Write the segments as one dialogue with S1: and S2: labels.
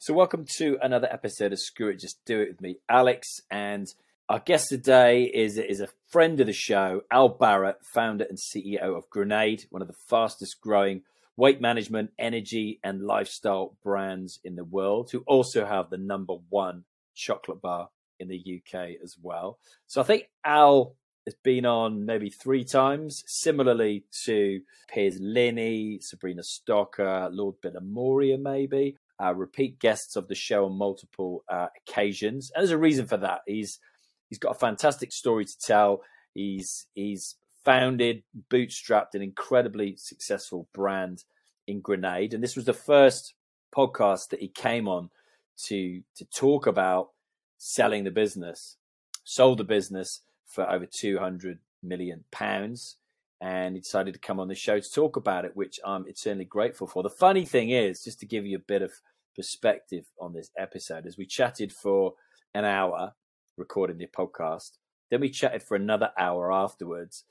S1: So, welcome to another episode of Screw It, Just Do It with me, Alex. And our guest today is, is a friend of the show, Al Barratt, founder and CEO of Grenade, one of the fastest growing weight management, energy, and lifestyle brands in the world, who also have the number one chocolate bar in the UK as well. So, I think Al has been on maybe three times, similarly to Piers Linney, Sabrina Stocker, Lord Moria, maybe uh, repeat guests of the show on multiple uh, occasions. And there's a reason for that. He's he's got a fantastic story to tell. He's he's founded, bootstrapped an incredibly successful brand in Grenade, and this was the first podcast that he came on to to talk about selling the business. Sold the business for over two hundred million pounds and he decided to come on the show to talk about it, which I'm eternally grateful for. The funny thing is, just to give you a bit of perspective on this episode, as we chatted for an hour recording the podcast, then we chatted for another hour afterwards.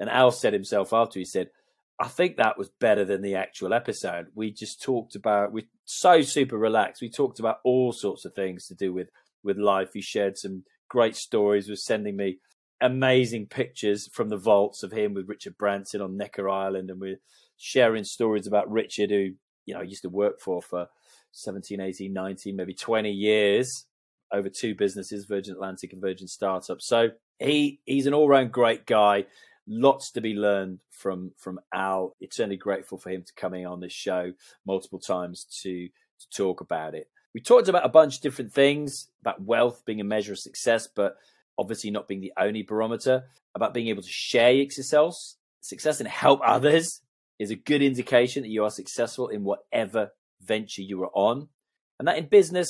S1: And Al said himself after, he said, I think that was better than the actual episode. We just talked about, we're so super relaxed. We talked about all sorts of things to do with, with life. He shared some great stories, was sending me amazing pictures from the vaults of him with Richard Branson on Necker Island, and we're sharing stories about Richard, who you know used to work for for 17, 18, 19, maybe 20 years over two businesses, Virgin Atlantic and Virgin Startup. So he he's an all round great guy. Lots to be learned from from Al. Eternally grateful for him to coming on this show multiple times to to talk about it. We talked about a bunch of different things about wealth being a measure of success, but obviously not being the only barometer, about being able to share your success, success and help others is a good indication that you are successful in whatever venture you are on. And that in business,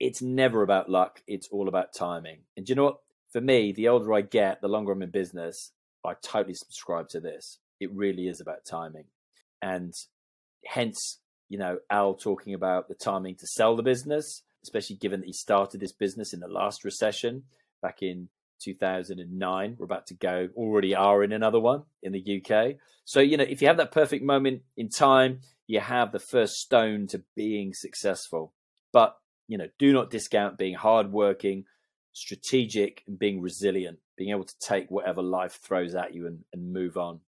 S1: it's never about luck, it's all about timing. And you know what? For me, the older I get, the longer I'm in business, I totally subscribe to this. It really is about timing. And hence, you know, Al talking about the timing to sell the business, especially given that he started this business in the last recession back in 2009. We're about to go, already are in another one in the UK. So, you know, if you have that perfect moment in time, you have the first stone to being successful. But, you know, do not discount being hardworking, strategic, and being resilient, being able to take whatever life throws at you and, and move on.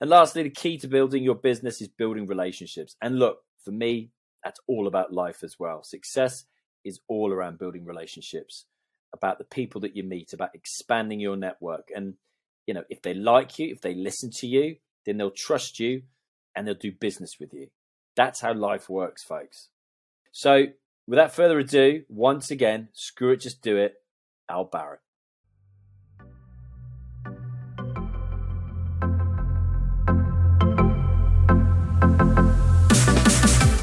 S1: And lastly, the key to building your business is building relationships. And look, for me, that's all about life as well. Success is all around building relationships about the people that you meet, about expanding your network. And, you know, if they like you, if they listen to you, then they'll trust you and they'll do business with you. That's how life works, folks. So, without further ado, once again, screw it, just do it, Al Barratt.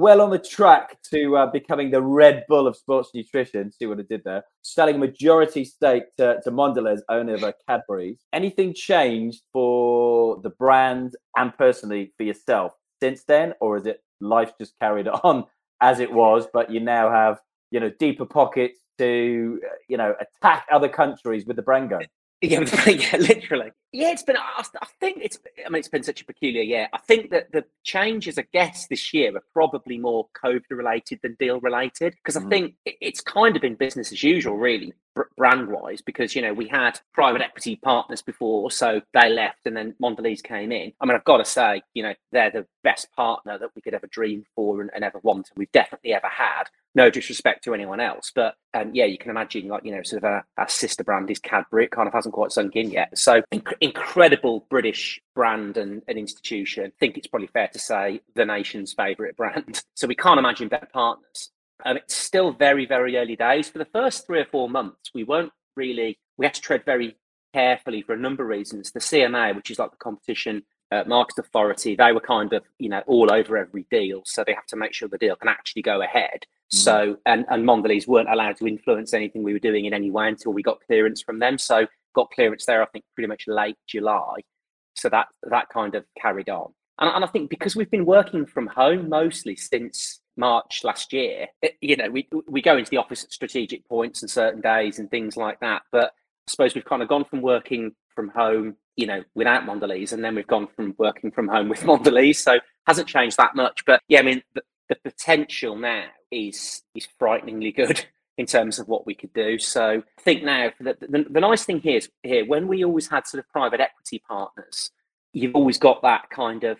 S1: Well on the track to uh, becoming the Red Bull of sports nutrition. See what I did there? Selling a majority stake to, to Mondelez, owner of uh, Cadbury's. Anything changed for the brand and personally for yourself since then, or is it life just carried on as it was, but you now have you know deeper pockets to you know attack other countries with the brand gun?
S2: Yeah, yeah, literally. Yeah, it's been. I, think it's. I mean, it's been such a peculiar year. I think that the changes, I guess, this year are probably more COVID related than deal related because I mm. think it's kind of been business as usual, really. brand wise because you know we had private equity partners before, so they left and then Mondelez came in. I mean, I've got to say, you know, they're the best partner that we could ever dream for and, and ever want, and we've definitely ever had. No disrespect to anyone else, but um, yeah, you can imagine like you know, sort of a, sister brand is Cadbury. It kind of hasn't quite sunk in yet. So inc- incredible British brand and, and institution. I think it's probably fair to say the nation's favourite brand. So we can't imagine better partners. Um, it's still very, very early days. For the first three or four months, we weren't really, we had to tread very carefully for a number of reasons. The CMA, which is like the competition uh, market authority, they were kind of, you know, all over every deal. So they have to make sure the deal can actually go ahead. Mm-hmm. So, and, and Mondelez weren't allowed to influence anything we were doing in any way until we got clearance from them. So got clearance there, I think, pretty much late July. So that, that kind of carried on. And, and I think because we've been working from home mostly since March last year, it, you know, we we go into the office at strategic points and certain days and things like that. But I suppose we've kind of gone from working from home, you know, without Mondelez, and then we've gone from working from home with Mondelez. So hasn't changed that much. But yeah, I mean, the, the potential now is is frighteningly good in terms of what we could do. So I think now the, the, the nice thing here is here when we always had sort of private equity partners, you've always got that kind of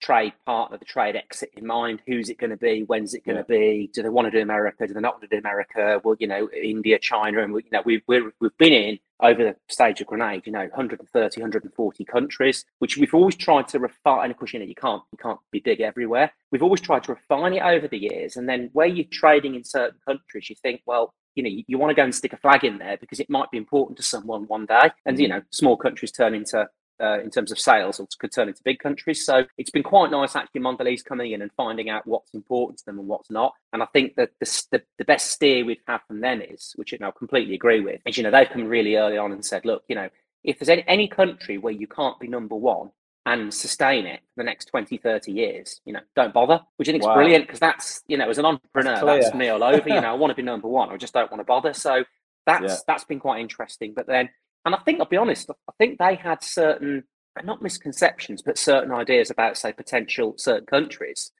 S2: trade partner, the trade exit in mind. Who's it going to be? When's it going to yeah. be? Do they want to do America? Do they not want to do America? Well, you know, India, China, and we, you know, we've we have been in over the stage of Grenade, you know, 130, 140 countries, which we've always tried to refine. And of course, you know, you can't you can't be big everywhere. We've always tried to refine it over the years, and then where you're trading in certain countries, you think, well, you know, you, you, want to go and stick a flag in there because it might be important to someone one day. And, you mm-hmm. know, small countries turn into uh, in terms of sales or could turn into big countries. So it's been quite nice actually Mondelez coming in and finding out what's important to them and what's not. And I think that the, the, the best steer we've had from them is, which I completely agree with, is, you know, they've come really early on and said, look, you know, if there's any, any country where you can't be number one and sustain it for the next 20, 30 years, you know, don't bother, which I think is brilliant because that's, you know, as an entrepreneur, that's, that's me all over. you know, I want to be number one. I just don't want to bother. So that's yeah. that's been quite interesting. But then and I think I'll be honest, I think they had certain not misconceptions, but certain ideas about, say, potential certain countries.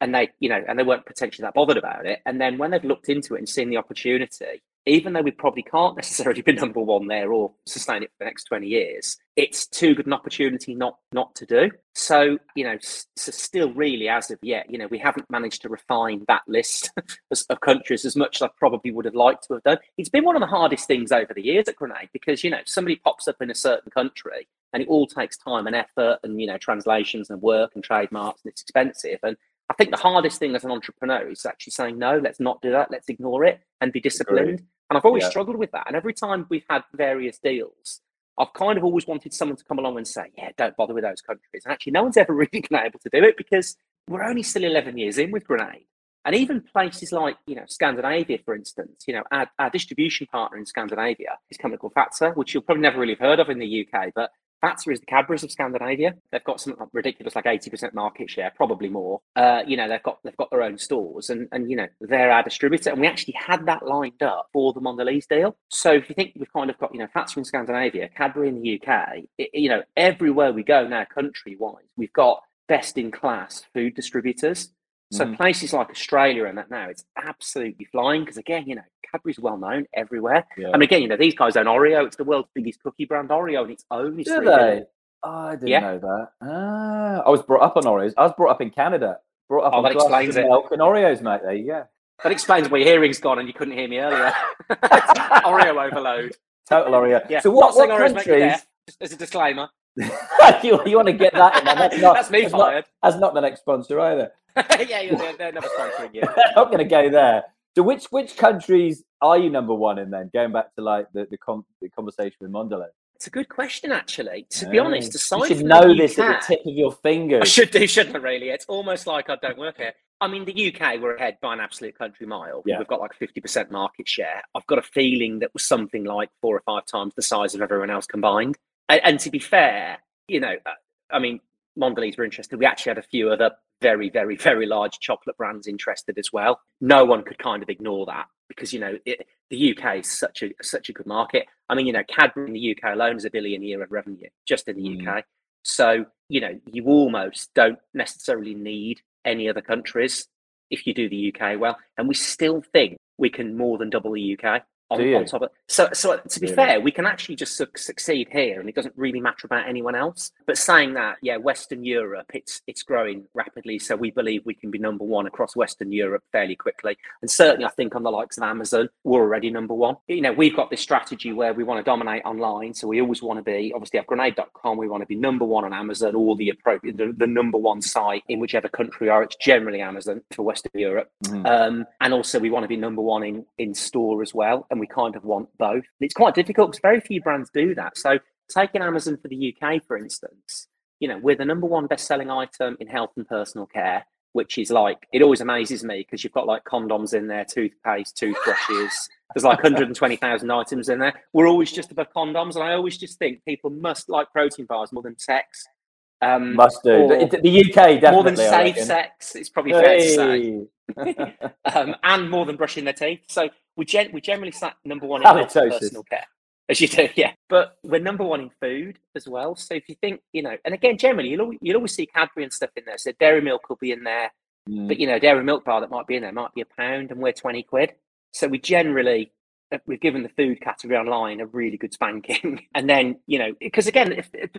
S2: And they, you know, and they weren't potentially that bothered about it. And then when they've looked into it and seen the opportunity, even though we probably can't necessarily be number one there or sustain it for the next 20 years, it's too good an opportunity not not to do. So, you know, so still really as of yet, you know, we haven't managed to refine that list of countries as much as I probably would have liked to have done. It's been one of the hardest things over the years at Grenade because, you know, somebody pops up in a certain country and it all takes time and effort and, you know, translations and work and trademarks and it's expensive. And I think the hardest thing as an entrepreneur is actually saying, no, let's not do that. Let's ignore it and be disciplined. And I've always yeah. struggled with that. And every time we've had various deals, I've kind of always wanted someone to come along and say, yeah, don't bother with those countries. And actually, no one's ever really been able to do it because we're only still 11 years in with Grenade. And even places like, you know, Scandinavia, for instance, you know, our, our distribution partner in Scandinavia is a company called Fazer, which you'll probably never really have heard of in the UK, but Fazer is the Cadbury's of Scandinavia. They've got something ridiculous, like eighty percent market share, probably more. Uh, you know, they've got they've got their own stores, and and you know they're our distributor, and we actually had that lined up for the Mondelez deal. So if you think we've kind of got you know Fazer in Scandinavia, Cadbury in the UK, it, you know everywhere we go now, country wise, we've got best in class food distributors. So mm. places like Australia and that now, it's absolutely flying because again, you know, Cadbury's well known everywhere. Yeah. And again, you know, these guys own Oreo. It's the world's biggest cookie brand, Oreo, and it's only
S1: Do they? I didn't yeah. know that. Ah, I was brought up on Oreos. I was brought up in Canada. Brought up oh, on that explains it. milk and Oreos, mate. There you go.
S2: That explains why your hearing's gone and you couldn't hear me earlier. Oreo overload.
S1: Total Oreo. Yeah. So what, what countries?
S2: As a disclaimer.
S1: you, you, want to get that in
S2: That's, not, that's me
S1: that's
S2: fired.
S1: Not, that's not the next sponsor either.
S2: yeah, they're, they're never sponsoring you.
S1: I'm not going to go there. So which which countries are you number one in then? Going back to like the the, com- the conversation with Mondelez.
S2: It's a good question, actually. To be honest, aside
S1: you should know this at the tip of your fingers. I
S2: should do, shouldn't I? Really, it's almost like I don't work here. I mean, the UK we're ahead by an absolute country mile. Yeah. We've got like fifty percent market share. I've got a feeling that was something like four or five times the size of everyone else combined. And, and to be fair, you know, uh, I mean, Mondelez were interested. We actually had a few other very, very, very large chocolate brands interested as well. No one could kind of ignore that because you know it, the UK is such a such a good market. I mean, you know, Cadbury in the UK alone is a billion a year of revenue just in the mm. UK. So you know, you almost don't necessarily need any other countries if you do the UK well, and we still think we can more than double the UK. On, on top of so so to be fair we can actually just su- succeed here and it doesn't really matter about anyone else. But saying that yeah western europe it's it's growing rapidly so we believe we can be number one across western europe fairly quickly. And certainly i think on the likes of amazon we're already number one. You know we've got this strategy where we want to dominate online so we always want to be obviously at grenade.com we want to be number one on amazon or the appropriate the, the number one site in whichever country we are. It's generally amazon for western europe. Mm-hmm. um, and also we want to be number one in in store as well and we kind of want both. It's quite difficult because very few brands do that. So, taking Amazon for the UK, for instance, you know, we're the number one best-selling item in health and personal care, which is like it always amazes me because you've got like condoms in there, toothpaste, toothbrushes. There's like 120,000 items in there. We're always just above condoms, and I always just think people must like protein bars more than sex.
S1: Um, must do. The, the, UK definitely
S2: more than safe sex. It's probably fair hey. to say. um, and more than brushing their teeth. So we gen- we generally sat number one in personal care. As you do, yeah. But we're number one in food as well. So if you think, you know, and again, generally you'll always, you'll always see Cadbury and stuff in there. So dairy milk will be in there, mm. but you know, dairy milk bar that might be in there might be a pound, and we're twenty quid. So we generally uh, we've given the food category online a really good spanking. and then, you know, because again, if, if,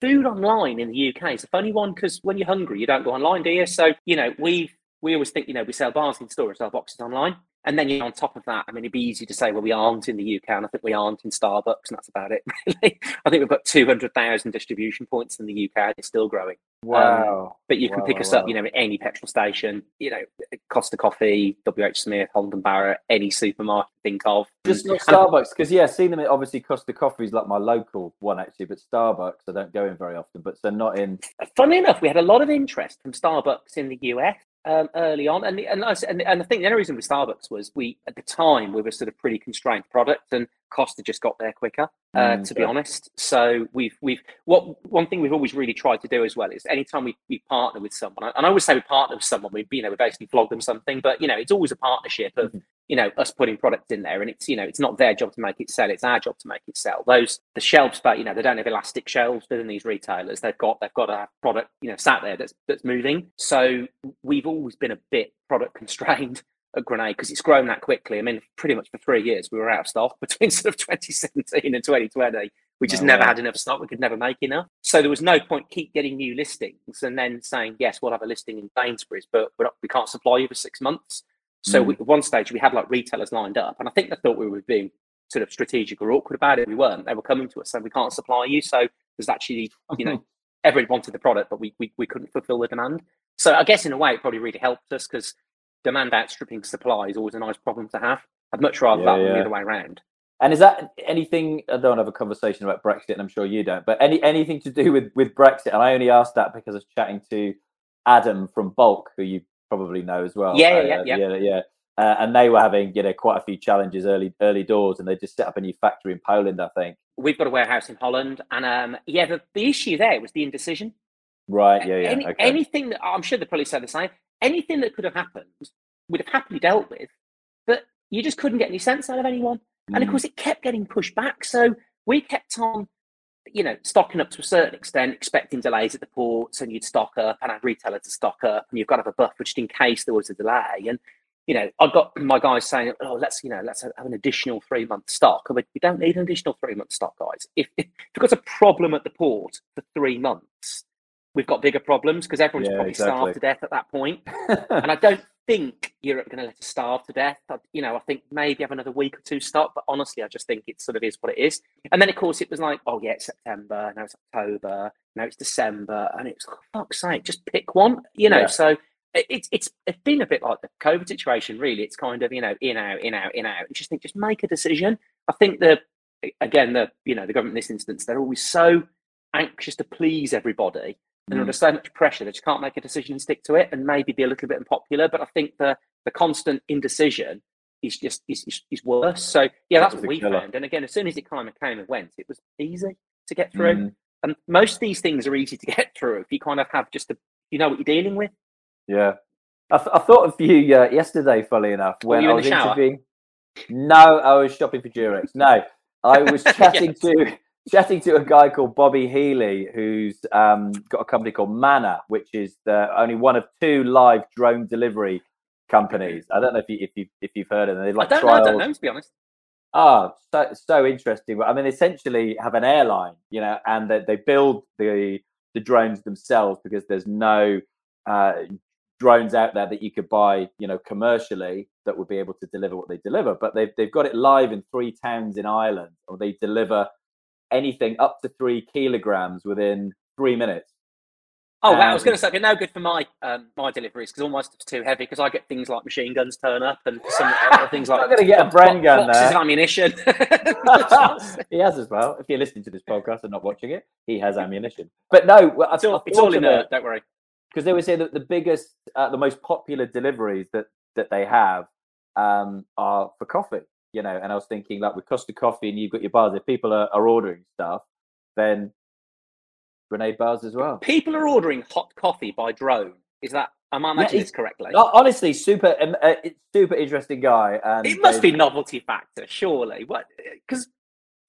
S2: food online in the UK is a funny one because when you're hungry, you don't go online, do you? So, you know, we've we always think, you know, we sell bars in store and sell boxes online. And then you know, on top of that, I mean, it'd be easy to say, well, we aren't in the UK, and I think we aren't in Starbucks, and that's about it. Really, I think we've got two hundred thousand distribution points in the UK, and it's still growing.
S1: Wow! Um,
S2: but you can
S1: wow,
S2: pick us
S1: wow.
S2: up, you know, at any petrol station, you know, Costa Coffee, WH Smith, Holland and Barrett, any supermarket think of.
S1: Just not Starbucks, because yeah, seeing them at obviously Costa Coffee is like my local one actually, but Starbucks I don't go in very often, but they're not in.
S2: Funny enough, we had a lot of interest from Starbucks in the US um, early on, and and, and and I think the only reason with Starbucks was we at the time we were sort of pretty constrained product, and Costa just got there quicker. Uh, mm, to be honest, so we've we've what one thing we've always really tried to do as well is anytime we, we partner with someone, and I always say we partner with someone, we you know we basically flog them something, but you know it's always a partnership of mm-hmm. you know us putting product in there. And it's you know it's not their job to make it sell it's our job to make it sell. Those the shelves but you know they don't have elastic shelves within these retailers. They've got they've got a product you know sat there that's that's moving. So we've always been a bit product constrained at Grenade because it's grown that quickly. I mean, pretty much for three years we were out of stock between sort of 2017 and 2020. We just never had enough stock. We could never make enough. So there was no point keep getting new listings and then saying yes, we'll have a listing in Sainsbury's, but not, we can't supply you for six months. So mm. we, at one stage we had like retailers lined up, and I think they thought we were being sort of strategic or awkward about it. We weren't. They were coming to us saying we can't supply you. So there's actually, you know, everybody wanted the product, but we, we we couldn't fulfill the demand. So I guess in a way it probably really helped us because demand outstripping supply is always a nice problem to have. I'd much rather yeah, that yeah. than the other way around.
S1: And is that anything? I don't have a conversation about Brexit, and I'm sure you don't. But any anything to do with with Brexit? And I only asked that because I was chatting to Adam from Bulk, who you probably know as well.
S2: Yeah, yeah, uh, yeah,
S1: yeah, yeah. Uh, and they were having you know quite a few challenges early early doors, and they just set up a new factory in Poland, I think.
S2: We've got a warehouse in Holland, and um, yeah, the, the issue there was the indecision.
S1: Right. Yeah. Yeah.
S2: Any,
S1: okay.
S2: Anything that I'm sure they probably said the same. Anything that could have happened would have happily dealt with, but you just couldn't get any sense out of anyone. Mm. And of mm. course, it kept getting pushed back. So we kept on you know, stocking up to a certain extent, expecting delays at the ports, and you'd stock up and have retailer to stock up, and you've got to have a buffer just in case there was a delay. And you know, I've got my guys saying, "Oh, let's you know, let's have an additional three month stock." Mean, we don't need an additional three month stock, guys. If, if you've got a problem at the port for three months, we've got bigger problems because everyone's yeah, probably exactly. starved to death at that point. and I don't think Europe going to let us starve to death. I, you know, I think maybe have another week or two stop, but honestly, I just think it sort of is what it is. And then, of course, it was like, oh yeah, it's September, now it's October, now it's December, and it's oh, fuck's sake, just pick one, you know. Yeah. So it's it's it's been a bit like the COVID situation, really. It's kind of you know in out, in out, in out. You just think just make a decision. I think the again the you know the government in this instance they're always so anxious to please everybody and mm. under so much pressure they just can't make a decision and stick to it and maybe be a little bit unpopular. But I think the the constant indecision is just is, is, worse. So yeah, that's, what we killer. found. And again, as soon as it kind of came and went, it was easy to get through. Mm. And most of these things are easy to get through if you kind of have just a you know what you're dealing with.
S1: Yeah. I, th- I thought of you uh, yesterday, fully enough, when I was interviewing. No, I was shopping for Durex. No, I was chatting yes. to chatting to a guy called Bobby Healy, who's um, got a company called Manna, which is the, only one of two live drone delivery companies. I don't know if you if you if you've heard of them. They've like
S2: I don't,
S1: trials.
S2: know, I don't know, to be honest.
S1: Oh, so so interesting. I mean, essentially, have an airline, you know, and they, they build the the drones themselves because there's no uh, drones out there that you could buy, you know, commercially that would be able to deliver what they deliver. But they've they've got it live in three towns in Ireland, or they deliver anything up to three kilograms within three minutes.
S2: Oh, wow. I was going to say, they're no good for my um, my deliveries because almost it's too heavy because I get things like machine guns turn up and some other things like.
S1: I'm going to get a Bren gun
S2: boxes
S1: there.
S2: ammunition.
S1: he has as well. If you're listening to this podcast and not watching it, he has ammunition. But no, well,
S2: it's all, it's all in there. Don't worry.
S1: Because they would say that the biggest, uh, the most popular deliveries that that they have um, are for coffee. You know, and I was thinking like with Costa Coffee, and you've got your bars. If people are, are ordering stuff, then grenade bars as well.
S2: People are ordering hot coffee by drone. Is that am I imagining yeah, this correctly?
S1: Honestly, super, um, uh, super interesting guy. And
S2: it must be novelty factor, surely. What? Because do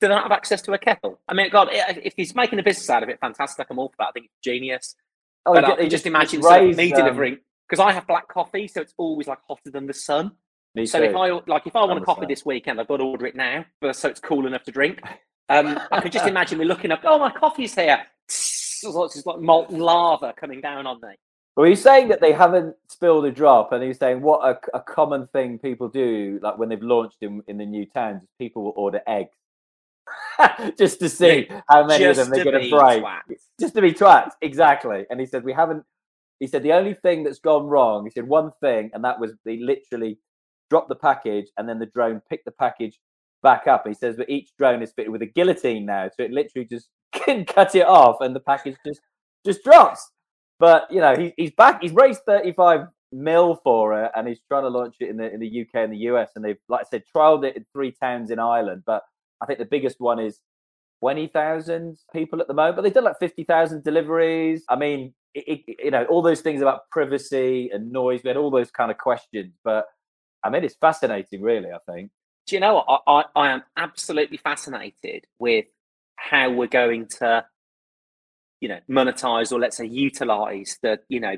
S2: they not have access to a kettle? I mean, God, if he's making a business out of it, fantastic. I'm all for that. I think it's genius. Oh, but I just imagine raised, me um, delivering because I have black coffee, so it's always like hotter than the sun. So too. if I like, if I want a coffee this weekend, I've got to order it now, so it's cool enough to drink. Um, I could just imagine me looking up. Oh, my coffee's here. It's like molten lava coming down on me.
S1: Well, he's saying that they haven't spilled a drop, and he's saying what a, a common thing people do, like when they've launched in, in the new towns, people will order eggs just to see how many just of them they're going to break. Twats. Just to be twats, exactly. And he said we haven't. He said the only thing that's gone wrong. He said one thing, and that was they literally dropped the package, and then the drone picked the package back up. He says, but each drone is fitted with a guillotine now, so it literally just can cut it off, and the package just just drops. But you know, he, he's back. He's raised thirty five mil for it, and he's trying to launch it in the in the UK and the US. And they've, like I said, trialed it in three towns in Ireland. But I think the biggest one is twenty thousand people at the moment. But they've done like fifty thousand deliveries. I mean, it, it, you know, all those things about privacy and noise. We had all those kind of questions, but I mean, it's fascinating, really. I think.
S2: Do you know what? I, I, I am absolutely fascinated with how we're going to you know monetize or let's say utilize the you know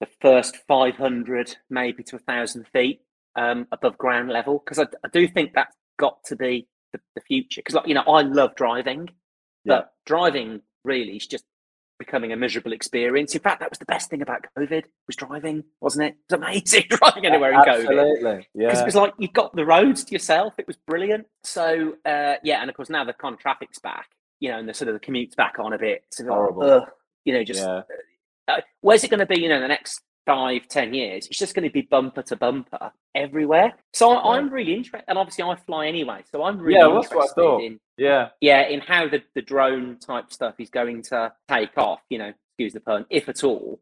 S2: the first 500 maybe to a thousand feet um, above ground level because I, I, do think that's got to be the, the future because like you know i love driving but yeah. driving really is just becoming a miserable experience in fact that was the best thing about covid was driving wasn't it it was amazing driving anywhere in
S1: Absolutely. covid absolutely yeah
S2: because it was like you've got the roads to yourself it was brilliant so uh, yeah and of course now the kind of traffic's back you know, and the sort of the commute's back on a bit. So Horrible. Uh, you know, just yeah. uh, where's it going to be? You know, the next five, ten years, it's just going to be bumper to bumper everywhere. So I, am really interested, and obviously I fly anyway, so I'm really yeah, interested that's what I thought. in
S1: yeah,
S2: yeah, in how the the drone type stuff is going to take off. You know, excuse the pun, if at all.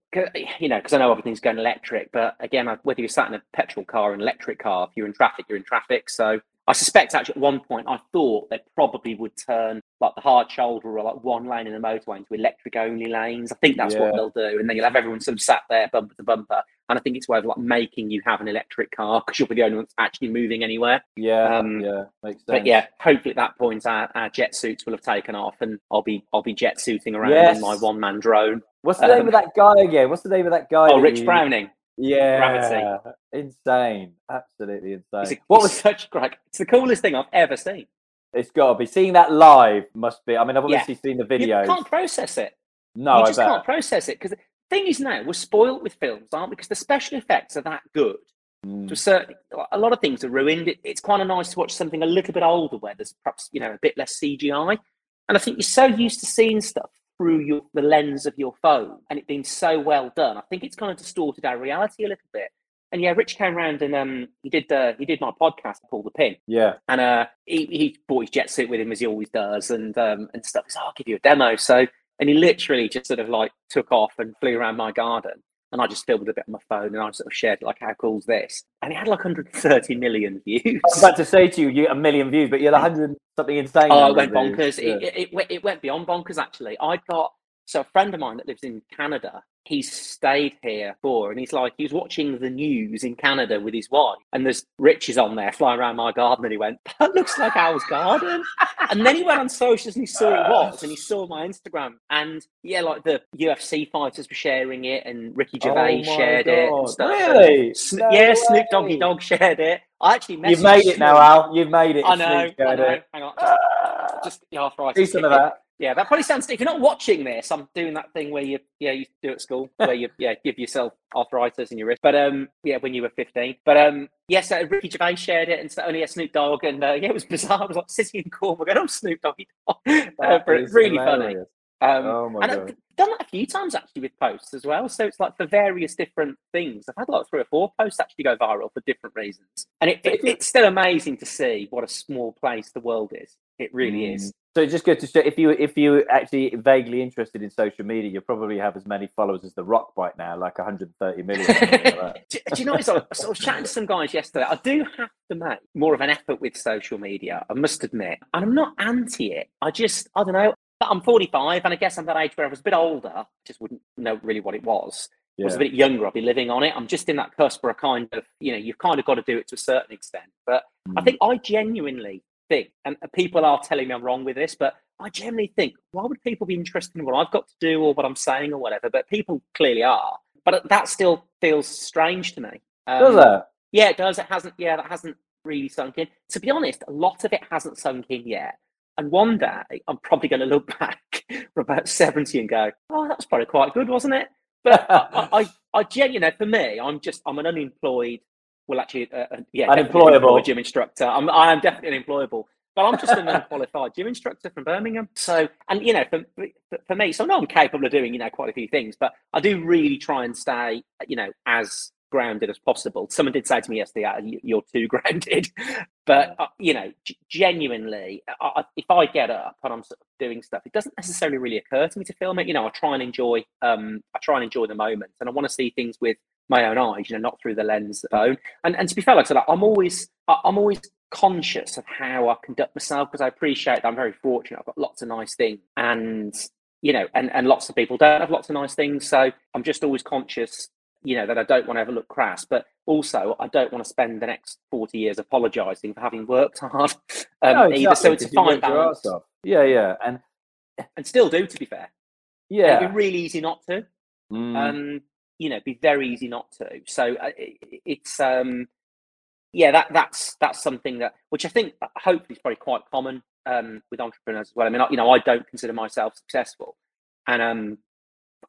S2: You know, because I know everything's going electric, but again, whether you're sat in a petrol car, or an electric car, if you're in traffic, you're in traffic. So I suspect actually at one point I thought they probably would turn like the hard shoulder or like one lane in the motorway into electric only lanes. I think that's yeah. what they'll do, and then you'll have everyone sort of sat there bumper to bumper. And I think it's a way of like making you have an electric car because you'll be the only one that's actually moving anywhere.
S1: Yeah, um, yeah, makes sense.
S2: But yeah, hopefully at that point our, our jet suits will have taken off, and I'll be I'll be jet suiting around yes. in my one man drone.
S1: What's the um, name of that guy again? What's the name of that guy?
S2: Oh, Rich you... Browning.
S1: Yeah, gravity. Insane, absolutely insane.
S2: A, what was such great? It's the coolest thing I've ever seen.
S1: It's got to be seeing that live. Must be. I mean, I've obviously yeah. seen the video.
S2: You can't process it.
S1: No,
S2: you just can't process it because the thing is now we're spoiled with films, aren't we? Because the special effects are that good. Mm. To a certain, a lot of things are ruined. It, it's kind of nice to watch something a little bit older where there's perhaps you know a bit less CGI. And I think you're so used to seeing stuff through your, the lens of your phone and it being so well done. I think it's kind of distorted our reality a little bit. And yeah, Rich came around and um, he did uh, he did my podcast, Pull the Pin.
S1: Yeah,
S2: and uh, he, he brought his jet suit with him as he always does, and um, and stuff. He said, "I'll give you a demo." So, and he literally just sort of like took off and flew around my garden, and I just filmed a bit on my phone, and I sort of shared like, "How cool's this?" And it had like 130 million views. I
S1: was about to say to you, you a million views, but you had 100 something insane.
S2: Oh, it went bonkers. It, it, it, it went beyond bonkers. Actually, I got So a friend of mine that lives in Canada, he stayed here for, and he's like, he was watching the news in Canada with his wife, and there's riches on there flying around my garden, and he went, that looks like Al's garden. and then he went on socials and he saw it was, and he saw my Instagram, and yeah, like the UFC fighters were sharing it, and Ricky Gervais
S1: Oh
S2: shared it. And stuff.
S1: Really?
S2: Sn-
S1: No
S2: yeah, Snoop Doggy. Dogg shared it. I actually messaged
S1: You've made it now, Al. You've made it.
S2: I know, I know. Hang on, just,
S1: Ah,
S2: just the arthritis.
S1: do some of that.
S2: Yeah, that probably sounds. If you're not watching this, I'm doing that thing where you, yeah, you do at school, where you, yeah, give yourself arthritis in your wrist. But um, yeah, when you were 15. But um, yes, uh, Ricky Gervais shared it, and so only a Snoop Dogg, and uh, yeah, it was bizarre. I was like sitting in Cornwall, going, "Oh, Snoop Doggy Dogg," uh, but
S1: is
S2: really funny. Um,
S1: Oh my
S2: and
S1: God.
S2: I've done that a few times actually with posts as well. So it's like for various different things. I've had like three or four posts actually go viral for different reasons. And it, it, it's still amazing to see what a small place the world is. It really
S1: Mm.
S2: is.
S1: So just go to show if you if you actually vaguely interested in social media, you probably have as many followers as The Rock right now, like 130 million. like
S2: do, do you know, it's like, so I was chatting to some guys yesterday. I do have to make more of an effort with social media, I must admit. And I'm not anti it. I just, I don't know. I'm 45, and I guess I'm that age where I was a bit older, just wouldn't know really what it was. I was a bit younger, I'll be living on it. I'm just in that cusp where I kind of, you know, you've kind of got to do it to a certain extent. But I
S1: Mm.
S2: think I genuinely think, and people are telling me I'm wrong with this, but I genuinely think, why would people be interested in what I've got to do or what I'm saying or whatever? But people clearly are. But that still feels strange to me. Um,
S1: Does that?
S2: Yeah, it does. It hasn't. Yeah, that hasn't really sunk in. To be honest, a lot of it hasn't sunk in yet. And one day, I'm probably going to look back for about 70 and go, "Oh, that was probably quite good, wasn't it?" But I, I, I, you know, for me, I'm just, I'm an unemployed. Well, actually, uh, uh, yeah,
S1: Unemployable.
S2: unemployed gym instructor. I'm, I am definitely unemployable. But I'm just an unqualified gym instructor from Birmingham. So, and you know, for, for, for me, so I know I'm capable of doing, you know, quite a few things, but I do really try and stay, you know, as grounded as possible. Someone did say to me yesterday, "Ah, you- "You're too grounded," but uh, you know, g- genuinely, I, I- if I get up and I'm sort of doing stuff, it doesn't necessarily really occur to me to film it. You know, I try and enjoy, um, I try and enjoy the moment, and I want to see things with my own eyes, you know, not through the lens of phone. And and to be fair, like I said, I'm always, I'm always conscious of how I conduct myself because I appreciate that I'm very fortunate. I've got lots of nice things, and you know, and and lots of people don't have lots of nice things. So I'm just always conscious you know that I don't want to ever look crass, but also I don't want to spend the next forty years apologising for having worked hard um,
S1: No,
S2: either. So it's a fine balance.
S1: Yeah, yeah, and
S2: and still do. To be fair,
S1: yeah,
S2: it'd be really easy not to.
S1: Mm.
S2: Um, you know, it'd be very easy not to. So uh, it, it's um, yeah, that that's that's something that which I think uh, hopefully is probably quite common um, with entrepreneurs as well. I mean, I- you know, I don't consider myself successful, and um,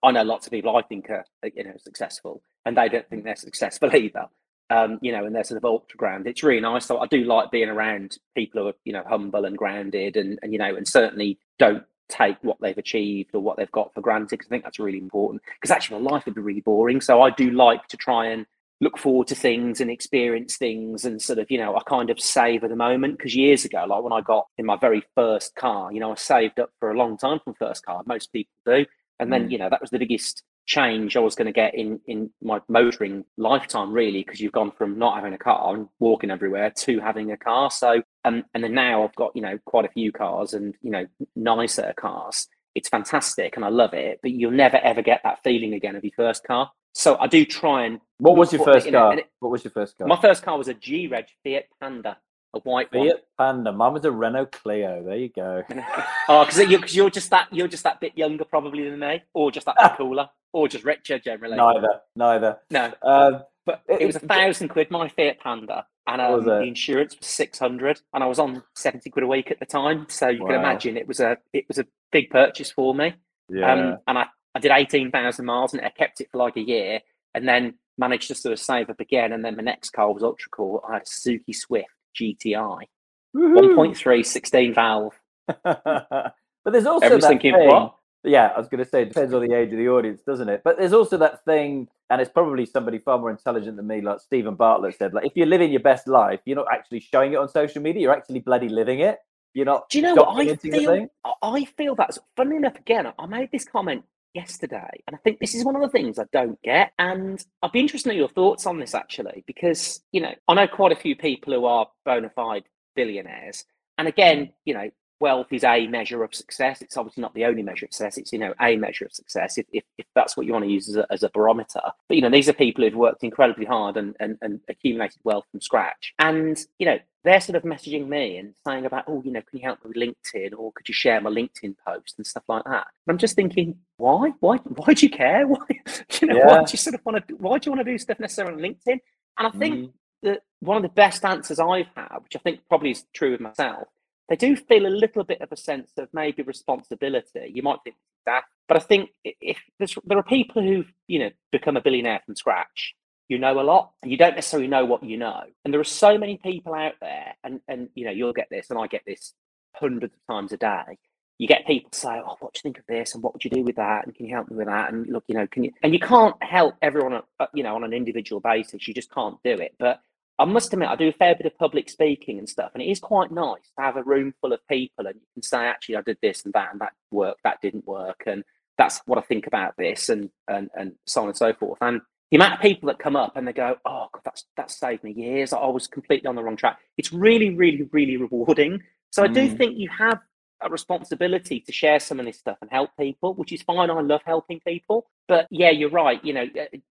S2: I know lots of people I think are uh, you know successful, and they don't think they're successful either. Um, you know, and they're sort of ultra ground. It's really nice. So I do like being around people who are you know humble and grounded, and and you know, and certainly don't take what they've achieved or what they've got for granted. Because I think that's really important. Because actually, my life would be really boring. So I do like to try and look forward to things and experience things and sort of you know i kind of savor the moment because years ago like when i got in my very first car you know i saved up for a long time from first car most people do and then
S1: Mm.
S2: you know that was the biggest change i was going to get in in my motoring lifetime really because you've gone from not having a car and walking everywhere to having a car so um, and then now i've got you know quite a few cars and you know nicer cars it's fantastic and i love it but you'll never ever get that feeling again of your first car so i do try and
S1: what was your first car?
S2: and it-
S1: what was your first car?
S2: my first car was a G Reg Fiat Panda, a white one.
S1: Panda. Mine was a Renault Clio. There you go.
S2: oh, because you're, cause you're just that you're just that bit younger probably than me, or just that bit cooler, or just richer generally.
S1: Neither, neither.
S2: No,
S1: Um,
S2: but
S1: It-
S2: it was a thousand quid my Fiat Panda, and um, the insurance was six hundred, and I was on seventy quid a week at the time. So you can imagine it was a it was a big purchase for me.
S1: yeah.
S2: Um, and I, I did 18,000 miles and I kept it for like a year and then managed to sort of save up again. And then my next car was ultra cool. I had a Suzuki Swift GTI,
S1: Woohoo.
S2: 1.3, 16 valve.
S1: but there's also
S2: Everyone's
S1: that
S2: thinking,
S1: thing,
S2: what?
S1: Yeah, I was going to say it depends on the age of the audience, doesn't it? But there's also that thing, and it's probably somebody far more intelligent than me, like Steven Bartlett said. Like, if you're living your best life, you're not actually showing it on social media. You're actually bloody living it. You're not.
S2: Do you know what I feel? I- I feel that's funny enough. Again, I made this comment yesterday, and I think this is one of the things I don't get. And I'd be interested in your thoughts on this actually, because you know I know quite a few people who are bona fide billionaires, and again, mm. you know, wealth is a measure of success. It's obviously not the only measure of success. It's you know a measure of success if, if, if that's what you want to use as a, as a barometer. But you know these are people who've worked incredibly hard and, and and accumulated wealth from scratch. And you know they're sort of messaging me and saying about oh you know can you help me with LinkedIn or could you share my LinkedIn post and stuff like that. And I'm just thinking why why why do you care? Why you know yeah. why do you sort of want to why do you want to do stuff necessarily on LinkedIn? And I think mm. that one of the best answers I've had, which I think probably is true of myself, they do feel a little bit of a sense of maybe responsibility. You might think that, but I think if there are people who've you know become a billionaire from scratch, you know a lot, and you don't necessarily know what you know. And there are so many people out there, and and you know you'll get this, and I get this hundreds of times a day. You get people say, "Oh, what do you think of this? And what would you do with that? And can you help me with that?" And look, you know, can you? And you can't help everyone, uh, you know, on an individual basis. You just can't do it. But I must admit, I do a fair bit of public speaking and stuff, and it is quite nice to have a room full of people and you can say, actually, I did this and that, and that worked, that didn't work, and that's what I think about this, and and and so on and so forth. And the amount of people that come up and they go, "Oh, God, that's that saved me years. I was completely on the wrong track." It's really, really, really rewarding. So I do mm. think you have a responsibility to share some of this stuff and help people, which is fine. I love helping people. But yeah, you're right. You know,